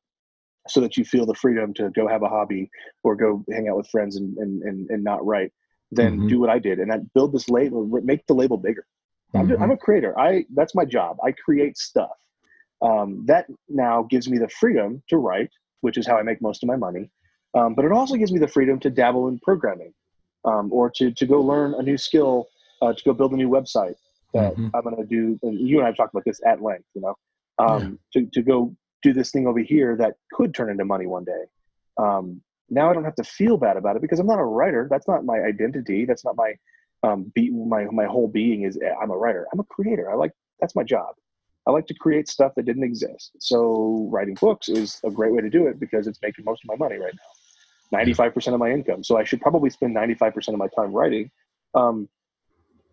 so that you feel the freedom to go have a hobby or go hang out with friends and and and, and not write then mm-hmm. do what i did and that build this label make the label bigger mm-hmm. I'm, just, I'm, a creator i that's my job i create stuff um, that now gives me the freedom to write which is how i make most of my money um, but it also gives me the freedom to dabble in programming um, or to, to go learn a new skill uh, to go build a new website that mm-hmm. i'm going to do and you and i have talked about this at length you know um, yeah. to, to go do this thing over here that could turn into money one day. Um, now I don't have to feel bad about it because I'm not a writer. That's not my identity. That's not my um, be, my my whole being is eh, I'm a writer. I'm a creator. I like that's my job. I like to create stuff that didn't exist. So writing books is a great way to do it because it's making most of my money right now. 95% of my income. So I should probably spend 95% of my time writing. Um,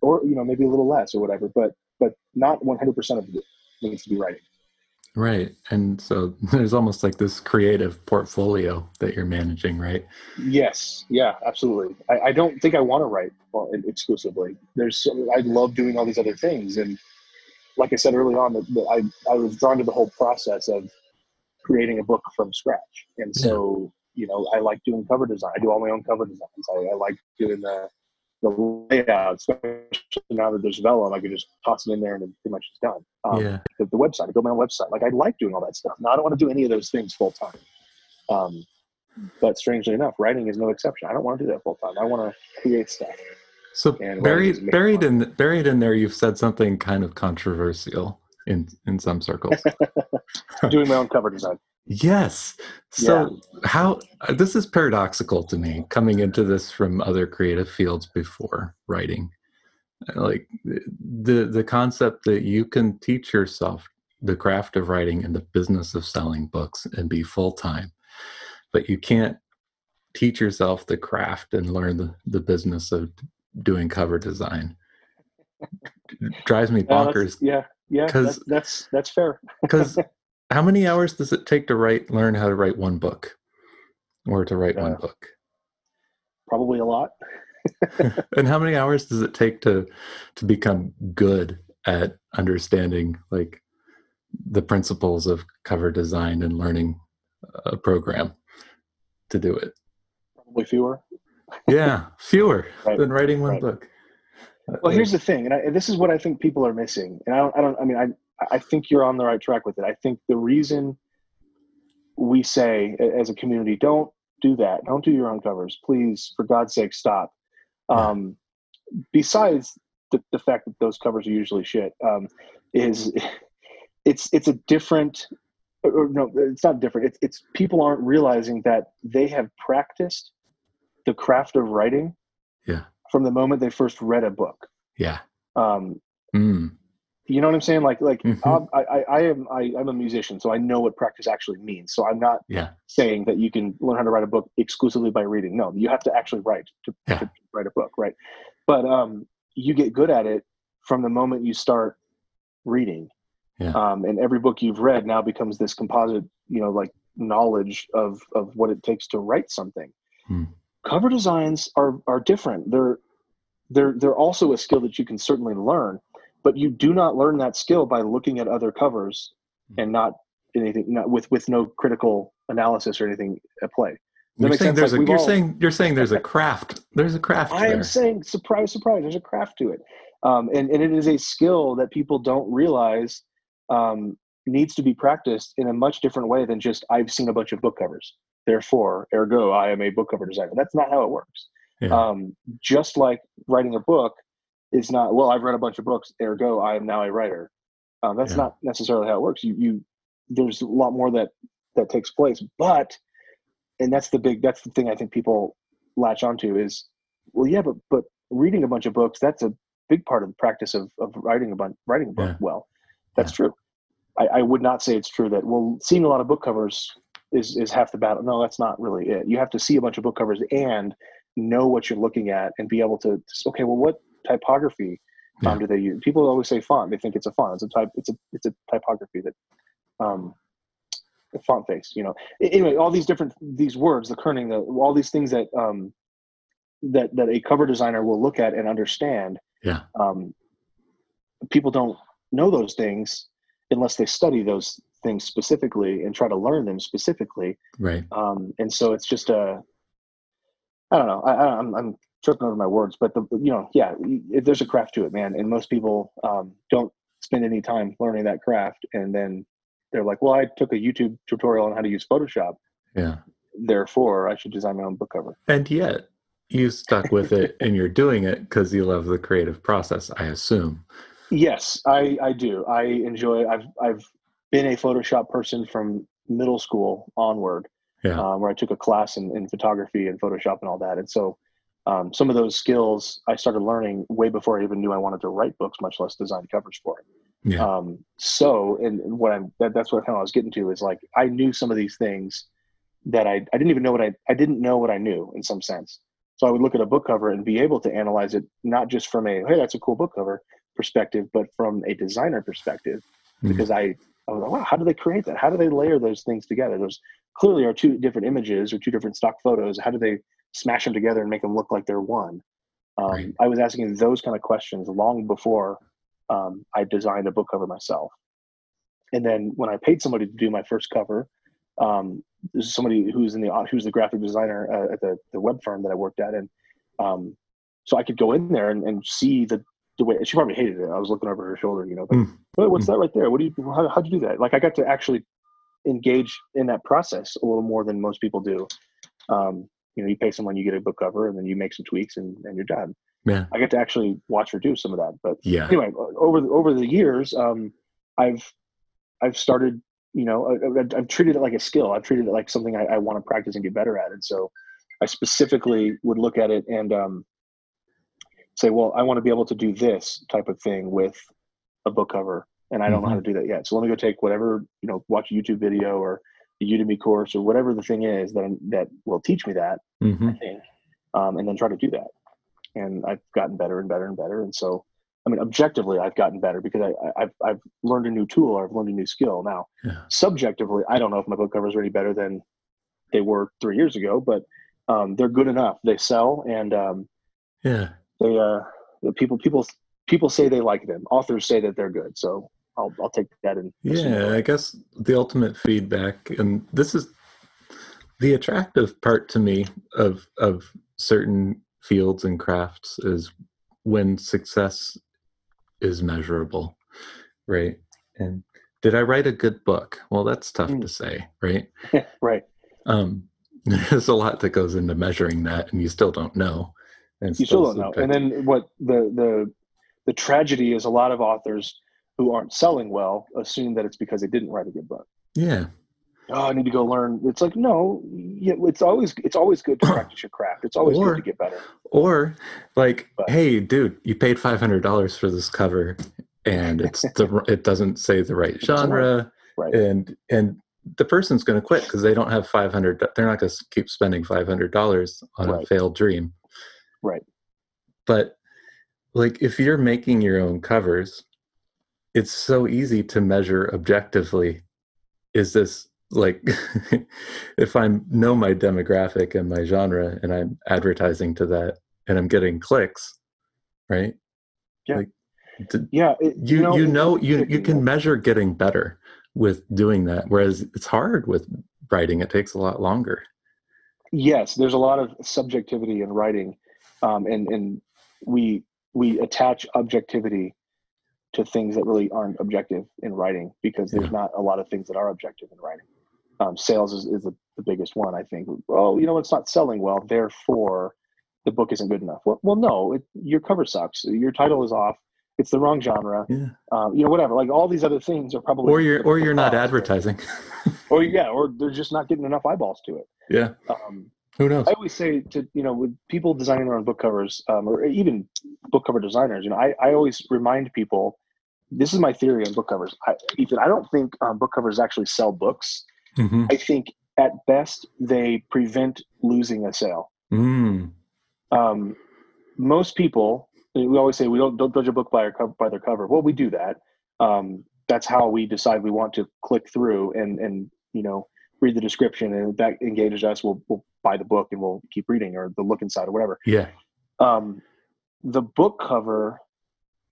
or you know maybe a little less or whatever, but but not 100% of it needs to be writing. Right. And so there's almost like this creative portfolio that you're managing, right? Yes. Yeah, absolutely. I, I don't think I want to write well, exclusively. There's, I love doing all these other things. And like I said early on, that, that I, I was drawn to the whole process of creating a book from scratch. And so, yeah. you know, I like doing cover design. I do all my own cover designs. I, I like doing the, the layout, especially now that there's Vellum, I could just toss it in there and pretty much it's done. Um, yeah. The, the, website, I build my own website. Like I like doing all that stuff. Now I don't want to do any of those things full time. Um, but strangely enough, writing is no exception. I don't want to do that full time. I want to create stuff. So buried buried in buried in there, you've said something kind of controversial in in some circles. Doing my own cover design. Yes. So yeah. how uh, this is paradoxical to me coming into this from other creative fields before writing. Uh, like the the concept that you can teach yourself the craft of writing and the business of selling books and be full time, but you can't teach yourself the craft and learn the, the business of doing cover design. drives me bonkers. yeah, yeah, that's that's that's fair. Because how many hours does it take to write, learn how to write one book, or to write uh, one book? Probably a lot. and how many hours does it take to to become good at understanding like the principles of cover design and learning a program to do it? Probably fewer. yeah, fewer right. than writing one right. book. Well, here's the thing, and I, this is what I think people are missing. And I don't, I don't, I mean, I, I think you're on the right track with it. I think the reason we say as a community, don't do that. Don't do your own covers, please. For God's sake, stop. Um, besides the, the fact that those covers are usually shit, um, is it's it's a different. No, it's not different. It's, it's people aren't realizing that they have practiced the craft of writing. Yeah. From the moment they first read a book. Yeah. Um, mm. You know what I'm saying? Like, like mm-hmm. I, I, I am, I, I'm a musician, so I know what practice actually means. So I'm not yeah. saying that you can learn how to write a book exclusively by reading. No, you have to actually write to, yeah. to write a book, right? But um, you get good at it from the moment you start reading. Yeah. Um, and every book you've read now becomes this composite, you know, like knowledge of of what it takes to write something. Hmm. Cover designs are are different. They're they're they're also a skill that you can certainly learn but you do not learn that skill by looking at other covers hmm. and not anything not with with no critical analysis or anything at play you're saying there's like a you're all, saying you're saying there's a craft there's a craft i there. am saying surprise surprise there's a craft to it um, and, and it is a skill that people don't realize um, needs to be practiced in a much different way than just i've seen a bunch of book covers therefore ergo i am a book cover designer that's not how it works yeah. um, just like writing a book is not well i've read a bunch of books ergo i am now a writer um, that's yeah. not necessarily how it works you you there's a lot more that that takes place but and that's the big that's the thing i think people latch onto is well yeah but but reading a bunch of books that's a big part of the practice of, of writing a bunch writing a book yeah. well that's yeah. true I, I would not say it's true that well seeing a lot of book covers is is half the battle no that's not really it you have to see a bunch of book covers and know what you're looking at and be able to okay well what typography um, yeah. do they use? People always say font. They think it's a font. It's a type. It's a it's a typography that um, font face. You know. Anyway, all these different these words, the kerning, the all these things that um, that that a cover designer will look at and understand. Yeah. Um, people don't know those things unless they study those things specifically and try to learn them specifically. Right. Um, and so it's just a I don't know. I, I'm, I'm tripping over my words, but the you know, yeah, there's a craft to it, man. And most people um, don't spend any time learning that craft, and then they're like, "Well, I took a YouTube tutorial on how to use Photoshop. Yeah, therefore, I should design my own book cover." And yet, you stuck with it, and you're doing it because you love the creative process. I assume. Yes, I I do. I enjoy. I've I've been a Photoshop person from middle school onward. Yeah. Um, where I took a class in, in photography and Photoshop and all that, and so um, some of those skills I started learning way before I even knew I wanted to write books, much less design covers for it. Yeah. Um, so, and what I'm, that, that's what kind of I was getting to is like, I knew some of these things that I, I didn't even know what I, I didn't know what I knew in some sense. So I would look at a book cover and be able to analyze it, not just from a, Hey, that's a cool book cover perspective, but from a designer perspective, mm-hmm. because I, I was like, wow, how do they create that? How do they layer those things together? Those clearly are two different images or two different stock photos. How do they smash them together and make them look like they're one. Um, right. I was asking those kind of questions long before um, I designed a book cover myself. And then when I paid somebody to do my first cover, um, there's somebody who's in the who's the graphic designer uh, at the, the web firm that I worked at, and um, so I could go in there and, and see the the way she probably hated it. I was looking over her shoulder, you know, but mm. what's mm. that right there? What do you how, how'd you do that? Like I got to actually engage in that process a little more than most people do. Um, you know, you pay someone, you get a book cover, and then you make some tweaks, and, and you're done. Yeah, I get to actually watch her do some of that. But yeah, anyway, over over the years, um, I've I've started, you know, I, have treated it like a skill. I've treated it like something I, I want to practice and get better at, and so I specifically would look at it and um, say, well, I want to be able to do this type of thing with a book cover, and I don't mm-hmm. know how mm-hmm. to do that yet. So let me go take whatever you know, watch a YouTube video or a Udemy course or whatever the thing is that that will teach me that. Mm-hmm. I think, um, and then try to do that. And I've gotten better and better and better. And so, I mean, objectively, I've gotten better because I, have I've learned a new tool or I've learned a new skill. Now, yeah. subjectively, I don't know if my book covers are any better than they were three years ago, but um, they're good enough. They sell, and um, yeah, they uh the people people people say they like them. Authors say that they're good. So I'll I'll take that in. yeah. I guess the ultimate feedback, and this is the attractive part to me of of certain fields and crafts is when success is measurable, right? And did I write a good book? Well, that's tough mm. to say, right? right. Um, there's a lot that goes into measuring that, and you still don't know. And you still don't know. And then what the the the tragedy is a lot of authors who aren't selling well assume that it's because they didn't write a good book. Yeah. Oh, I need to go learn. It's like no, yeah, it's always it's always good to practice your craft. It's always or, good to get better. Or like, but, hey, dude, you paid five hundred dollars for this cover, and it's the it doesn't say the right genre, right? And and the person's going to quit because they don't have 500 they're not going to keep spending $500 on right. a failed dream right but like if you're making your own covers it's so easy to measure objectively. Is this like if i know my demographic and my genre and i'm advertising to that and i'm getting clicks right? Yeah. Like, yeah it, you you know you, know, you, you can measure getting better with doing that whereas it's hard with writing. It takes a lot longer. Yes there's a lot of subjectivity in writing um, and and we we attach objectivity to things that really aren't objective in writing because there's yeah. not a lot of things that are objective in writing um, sales is, is the, the biggest one i think oh you know it's not selling well therefore the book isn't good enough well, well no it, your cover sucks your title is off it's the wrong genre. Yeah. Um, you know, whatever. Like all these other things are probably or you're or you're not advertising. or yeah, or they're just not getting enough eyeballs to it. Yeah. Um, Who knows? I always say to you know with people designing their own book covers, um, or even book cover designers, you know, I, I always remind people, this is my theory on book covers. I, Ethan, I don't think um, book covers actually sell books. Mm-hmm. I think at best they prevent losing a sale. Mm. Um, most people we always say we don't don't judge a book by, our, by their cover. Well, we do that. Um, that's how we decide we want to click through and and you know read the description, and if that engages us, we'll we'll buy the book and we'll keep reading or the look inside or whatever. Yeah. Um, the book cover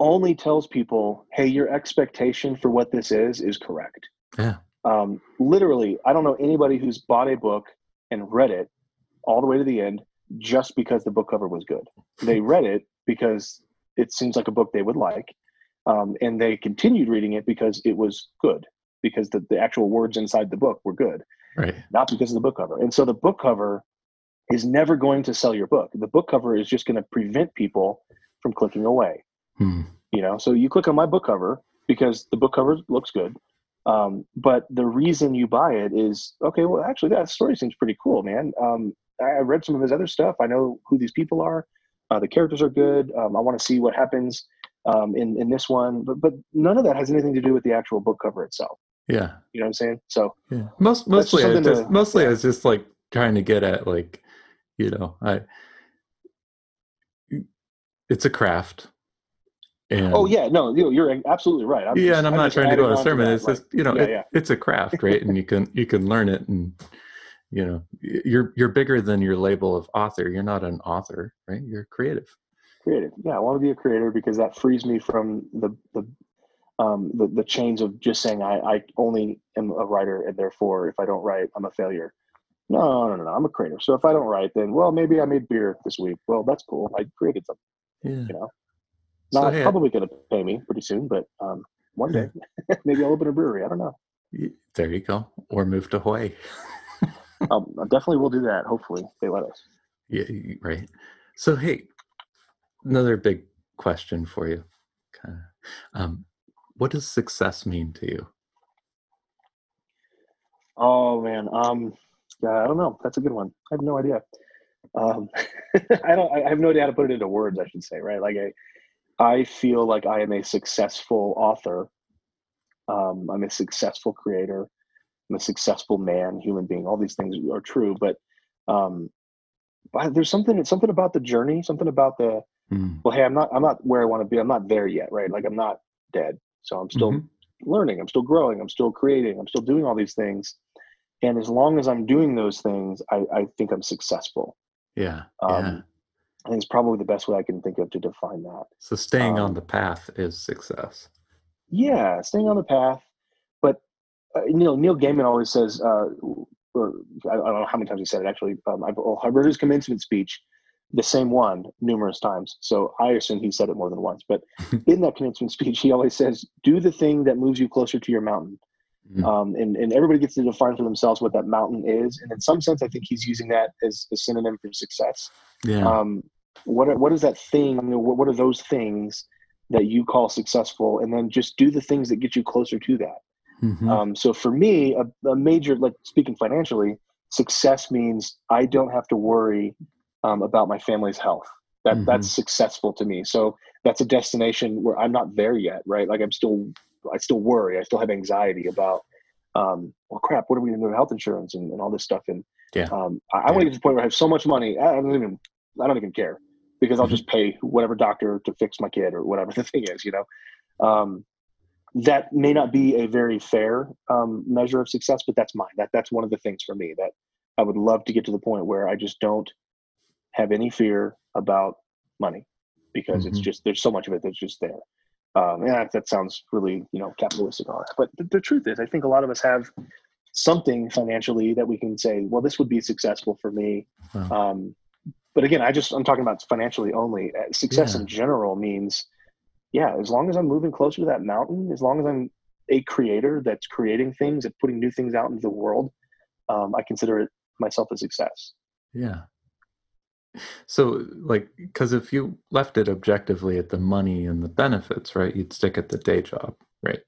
only tells people, "Hey, your expectation for what this is is correct." Yeah. Um, literally, I don't know anybody who's bought a book and read it all the way to the end just because the book cover was good. They read it because it seems like a book they would like. Um, and they continued reading it because it was good, because the, the actual words inside the book were good, right? Not because of the book cover. And so the book cover is never going to sell your book. The book cover is just going to prevent people from clicking away. Hmm. You know, so you click on my book cover because the book cover looks good. Um, but the reason you buy it is okay. Well, actually, that story seems pretty cool, man. Um, I read some of his other stuff. I know who these people are. Uh, the characters are good. Um, I want to see what happens um, in in this one, but but none of that has anything to do with the actual book cover itself. Yeah, you know what I'm saying. So yeah, most mostly I just, to, mostly yeah. I was just like trying to get at like, you know, I it's a craft. And, oh yeah, no, you're absolutely right. I'm yeah, just, and I'm, I'm not trying to go on a sermon. It's just you know, yeah, it, yeah. it's a craft, right? and you can you can learn it and you know you're you're bigger than your label of author you're not an author right you're creative creative yeah i want to be a creator because that frees me from the the um, the, the chains of just saying I, I only am a writer and therefore if I don't write I'm a failure. No, no, no, no. I'm a creator. So if I don't write, then well, maybe I made beer this week. Well, that's cool. I created something. Yeah. You know, not so, probably going to pay me pretty soon, but um, one day maybe I'll open a brewery. I don't know. There you go. Or move to Hawaii. um, definitely will do that. Hopefully they let us. Yeah, right. So hey, another big question for you. Um, what does success mean to you? Oh man, um, yeah, I don't know. That's a good one. I have no idea. Um, I don't. I have no idea how to put it into words. I should say, right? Like I, I feel like I am a successful author. Um, I'm a successful creator. I'm a successful man, human being. All these things are true, but um, but there's something something about the journey, something about the mm. well, hey, I'm not I'm not where I want to be. I'm not there yet, right? Like I'm not dead, so I'm still mm-hmm. learning. I'm still growing. I'm still creating. I'm still doing all these things, and as long as I'm doing those things, I, I think I'm successful. Yeah. Um, yeah. I think it's probably the best way I can think of to define that. So staying um, on the path is success. Yeah, staying on the path. But uh, you know, Neil Gaiman always says, uh, or I don't know how many times he said it actually. Um, I've, I've heard his commencement speech, the same one, numerous times. So I assume he said it more than once. But in that commencement speech, he always says, "Do the thing that moves you closer to your mountain." Mm-hmm. Um, and, and everybody gets to define for themselves what that mountain is. And in some sense, I think he's using that as a synonym for success. Yeah. Um, what are, what is that thing? What, what are those things that you call successful? And then just do the things that get you closer to that. Mm-hmm. Um, so for me, a, a, major, like speaking financially, success means I don't have to worry um, about my family's health. That mm-hmm. that's successful to me. So that's a destination where I'm not there yet, right? Like I'm still, I still worry. I still have anxiety about, um, well, crap. What are we going to do with health insurance and, and all this stuff? And yeah, um, I, I yeah. want to get to the point where I have so much money. I don't even, I don't even care because I'll mm-hmm. just pay whatever doctor to fix my kid or whatever the thing is, you know. Um, that may not be a very fair um, measure of success, but that's mine. That that's one of the things for me that I would love to get to the point where I just don't have any fear about money because mm-hmm. it's just there's so much of it that's just there. Um, and that, that sounds really you know capitalistic, that. But the, the truth is, I think a lot of us have something financially that we can say, well, this would be successful for me. Wow. Um, but again, I just I'm talking about financially only. Uh, success yeah. in general means, yeah, as long as I'm moving closer to that mountain, as long as I'm a creator that's creating things and putting new things out into the world, um, I consider it myself a success. Yeah. So, like, because if you left it objectively at the money and the benefits, right, you'd stick at the day job, right?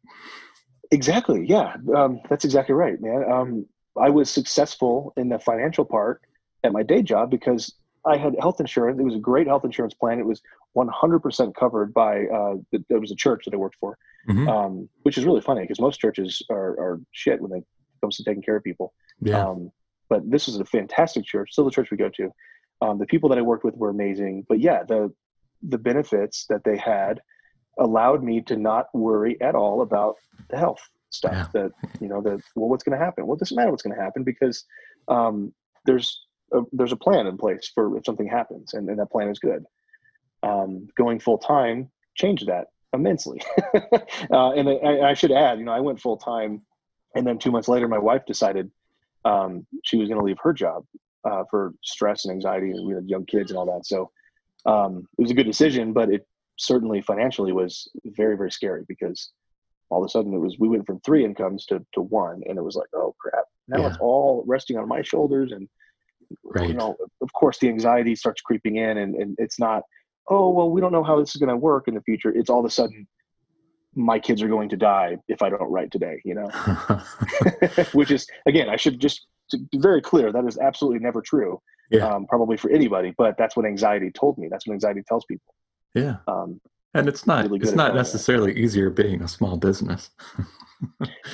Exactly. Yeah, um, that's exactly right, man. Um, I was successful in the financial part at my day job because I had health insurance. It was a great health insurance plan. It was 100% covered by, uh, the, there was a church that I worked for, mm-hmm. um, which is really funny because most churches are, are shit when it comes to taking care of people. Yeah. Um, but this is a fantastic church, still the church we go to. Um, the people that I worked with were amazing. But yeah, the, the benefits that they had allowed me to not worry at all about the health stuff yeah. that, you know, the, well, what's going to happen? Well, it doesn't matter what's going to happen because um, there's a, there's a plan in place for if something happens, and, and that plan is good. Um, going full time changed that immensely. uh, and I, I, should add, you know, I went full time, and then two months later, my wife decided um, she was going to leave her job uh, for stress and anxiety, and we had young kids and all that. So um, it was a good decision, but it certainly financially was very, very scary because all of a sudden it was we went from three incomes to to one, and it was like, oh crap, now yeah. it's all resting on my shoulders and right. you know, of course the anxiety starts creeping in and, and it's not, oh, well, we don't know how this is going to work in the future. It's all of a sudden my kids are going to die if I don't write today, you know, which is, again, I should just be very clear. That is absolutely never true. Yeah. Um, probably for anybody, but that's what anxiety told me. That's what anxiety tells people. Yeah. Um, and it's not, really it's not necessarily that. easier being a small business.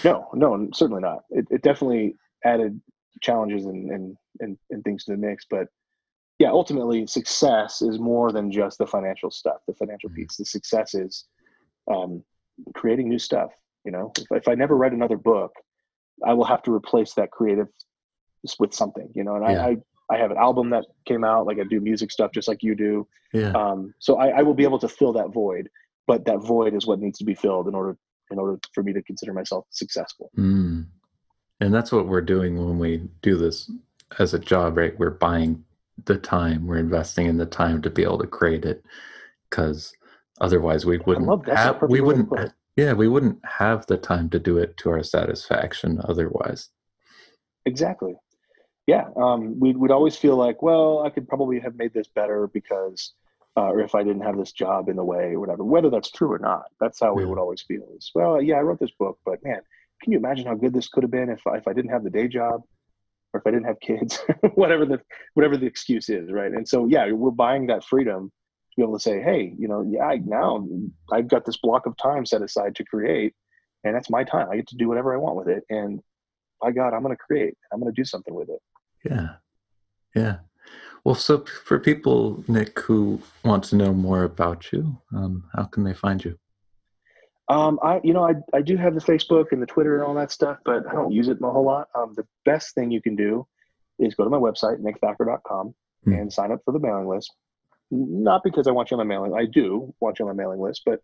no, no, certainly not. It, it definitely added challenges and, and and, and things to the mix. But yeah, ultimately, success is more than just the financial stuff, the financial mm-hmm. piece. The success is um, creating new stuff. You know, if, if I never write another book, I will have to replace that creative with something. You know, and yeah. I, I I have an album that came out, like I do music stuff just like you do. Yeah. Um, so I, I, will be able to fill that void, but that void is what needs to be filled in order in order for me to consider myself successful. Mm. And that's what we're doing when we do this as a job, right? We're buying the time, we're investing in the time to be able to create it, because otherwise we wouldn't have, we wouldn't yeah we wouldn't have the time to do it to our satisfaction otherwise. Exactly. Yeah, um, we'd, we'd always feel like, well, I could probably have made this better because uh, or if I didn't have this job in the way or whatever, whether that's true or not. That's how we would always feel is, well, yeah, I wrote this book, but man, can you imagine how good this could have been if, if I didn't have the day job or if I didn't have kids, whatever the, whatever the excuse is. Right. And so, yeah, we're buying that freedom to be able to say, Hey, you know, yeah, now I've got this block of time set aside to create and that's my time. I get to do whatever I want with it. And by God, I'm going to create, I'm going to do something with it. Yeah. Yeah. Well, so for people, Nick, who want to know more about you, um, how can they find you? Um, I, you know, I, I do have the Facebook and the Twitter and all that stuff, but I don't use it a whole lot. Um, the best thing you can do is go to my website, nickthacker.com, hmm. and sign up for the mailing list. Not because I want you on my mailing, I do want you on my mailing list, but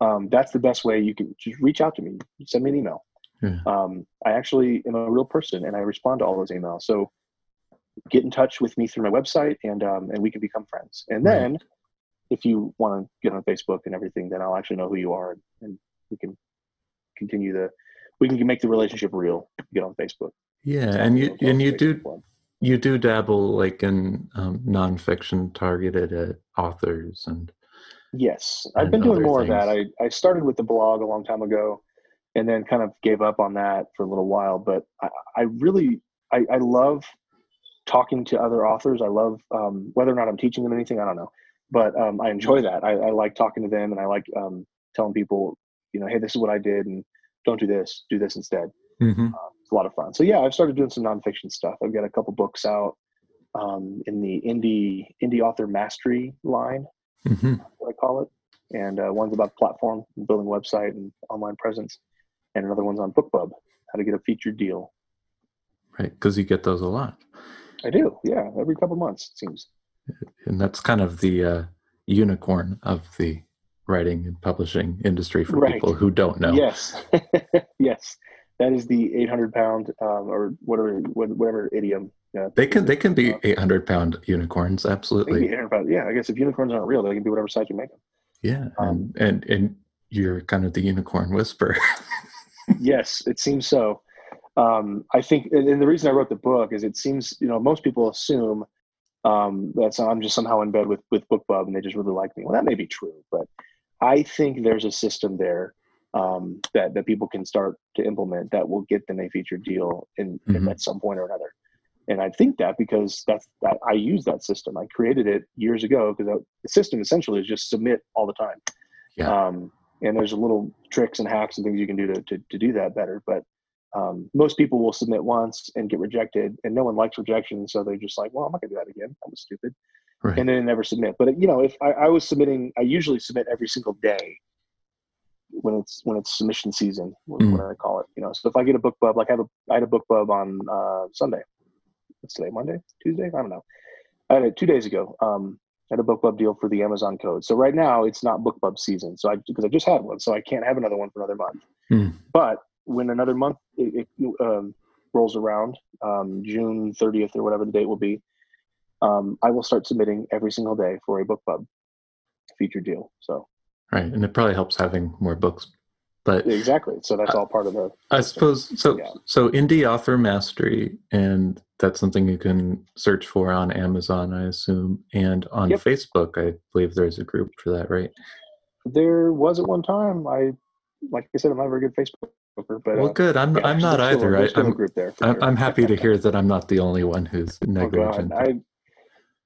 um, that's the best way you can just reach out to me, send me an email. Yeah. Um, I actually am a real person and I respond to all those emails. So get in touch with me through my website and um, and we can become friends. And then if you want to get on Facebook and everything, then I'll actually know who you are and, and we can continue the we can make the relationship real. Get on Facebook. Yeah, and you and you do you do dabble like in um, nonfiction targeted at authors and. Yes, I've been doing more things. of that. I, I started with the blog a long time ago, and then kind of gave up on that for a little while. But I, I really I, I love talking to other authors. I love um, whether or not I'm teaching them anything. I don't know, but um, I enjoy that. I, I, like talking to them, and I like um, telling people, you know, hey, this is what I did, and don't do this, do this instead. Mm-hmm. Um, it's a lot of fun. So yeah, I've started doing some nonfiction stuff. I've got a couple books out um, in the indie indie author mastery line, mm-hmm. what I call it, and uh, one's about platform, building website and online presence, and another one's on BookBub, how to get a featured deal. Right, because you get those a lot. I do. Yeah, every couple months it seems. And that's kind of the uh, unicorn of the writing and publishing industry for right. people who don't know. Yes, yes, that is the eight hundred pound um, or whatever whatever idiom. Yeah. They can they can be eight hundred pound unicorns. Absolutely. Yeah, I guess if unicorns aren't real, they can be whatever size you make them. Yeah, um, and and and you're kind of the unicorn whisperer. yes, it seems so um, I think, and the reason I wrote the book is it seems, you know, most people assume um, that I'm just somehow in bed with with BookBub and they just really like me. Well, that may be true, but I think there's a system there um, that that people can start to implement that will get them a featured deal in, mm-hmm. at some point or another. And I think that because that's that I use that system. I created it years ago because the system essentially is just submit all the time. Yeah. Um, and there's little tricks and hacks and things you can do to, to, to do that better. But um, most people will submit once and get rejected and no one likes rejection so they're just like well i'm not gonna do that again i was stupid right. and then never submit but you know if I, I, was submitting i usually submit every single day when it's when it's submission season mm. what i call it you know so if i get a BookBub like i have a i had a BookBub on uh, sunday what's today monday tuesday i don't know i had it two days ago um, I had a BookBub deal for the Amazon code. So right now it's not BookBub season. So I because I just had one, so I can't have another one for another month. Mm. But when another month it, it um, rolls around, um, June 30th or whatever the date will be, um, I will start submitting every single day for a book BookBub feature deal. So, right, and it probably helps having more books. But exactly, so that's all part of the. I suppose so. Yeah. So indie author mastery, and that's something you can search for on Amazon, I assume, and on yep. Facebook. I believe there's a group for that, right? There was at one time. I, like I said, I'm not a very good Facebook but well, uh, good. I'm yeah, I'm not either. I, am group there. I'm, I'm happy to hear that I'm not the only one who's negligent. Oh I,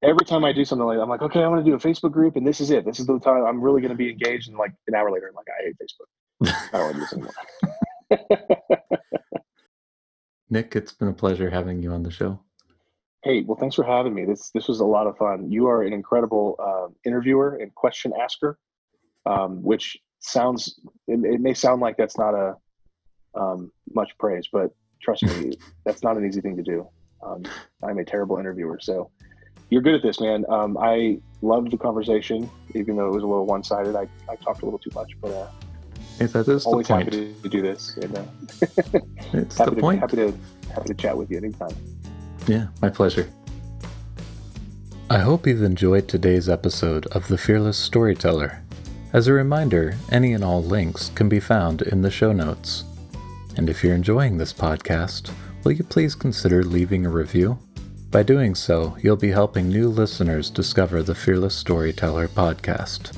every time I do something like that, I'm like, okay, I want to do a Facebook group, and this is it. This is the time I'm really going to be engaged. And like an hour later, I'm like, I hate Facebook. I don't want to do this anymore. Nick, it's been a pleasure having you on the show. Hey, well, thanks for having me. This this was a lot of fun. You are an incredible uh, interviewer and question asker, um, which sounds it, it, may sound like that's not a um, much praise, but trust me, that's not an easy thing to do. Um, I'm a terrible interviewer, so you're good at this, man. Um, I loved the conversation, even though it was a little one-sided. I, I talked a little too much, but uh, hey, that is always happy to, to, do this. And, uh, it's the to, point. Happy to happy to chat with you anytime. Yeah, my pleasure. I hope you've enjoyed today's episode of The Fearless Storyteller. As a reminder, any and all links can be found in the show notes. And if you're enjoying this podcast, will you please consider leaving a review? By doing so, you'll be helping new listeners discover the Fearless Storyteller podcast.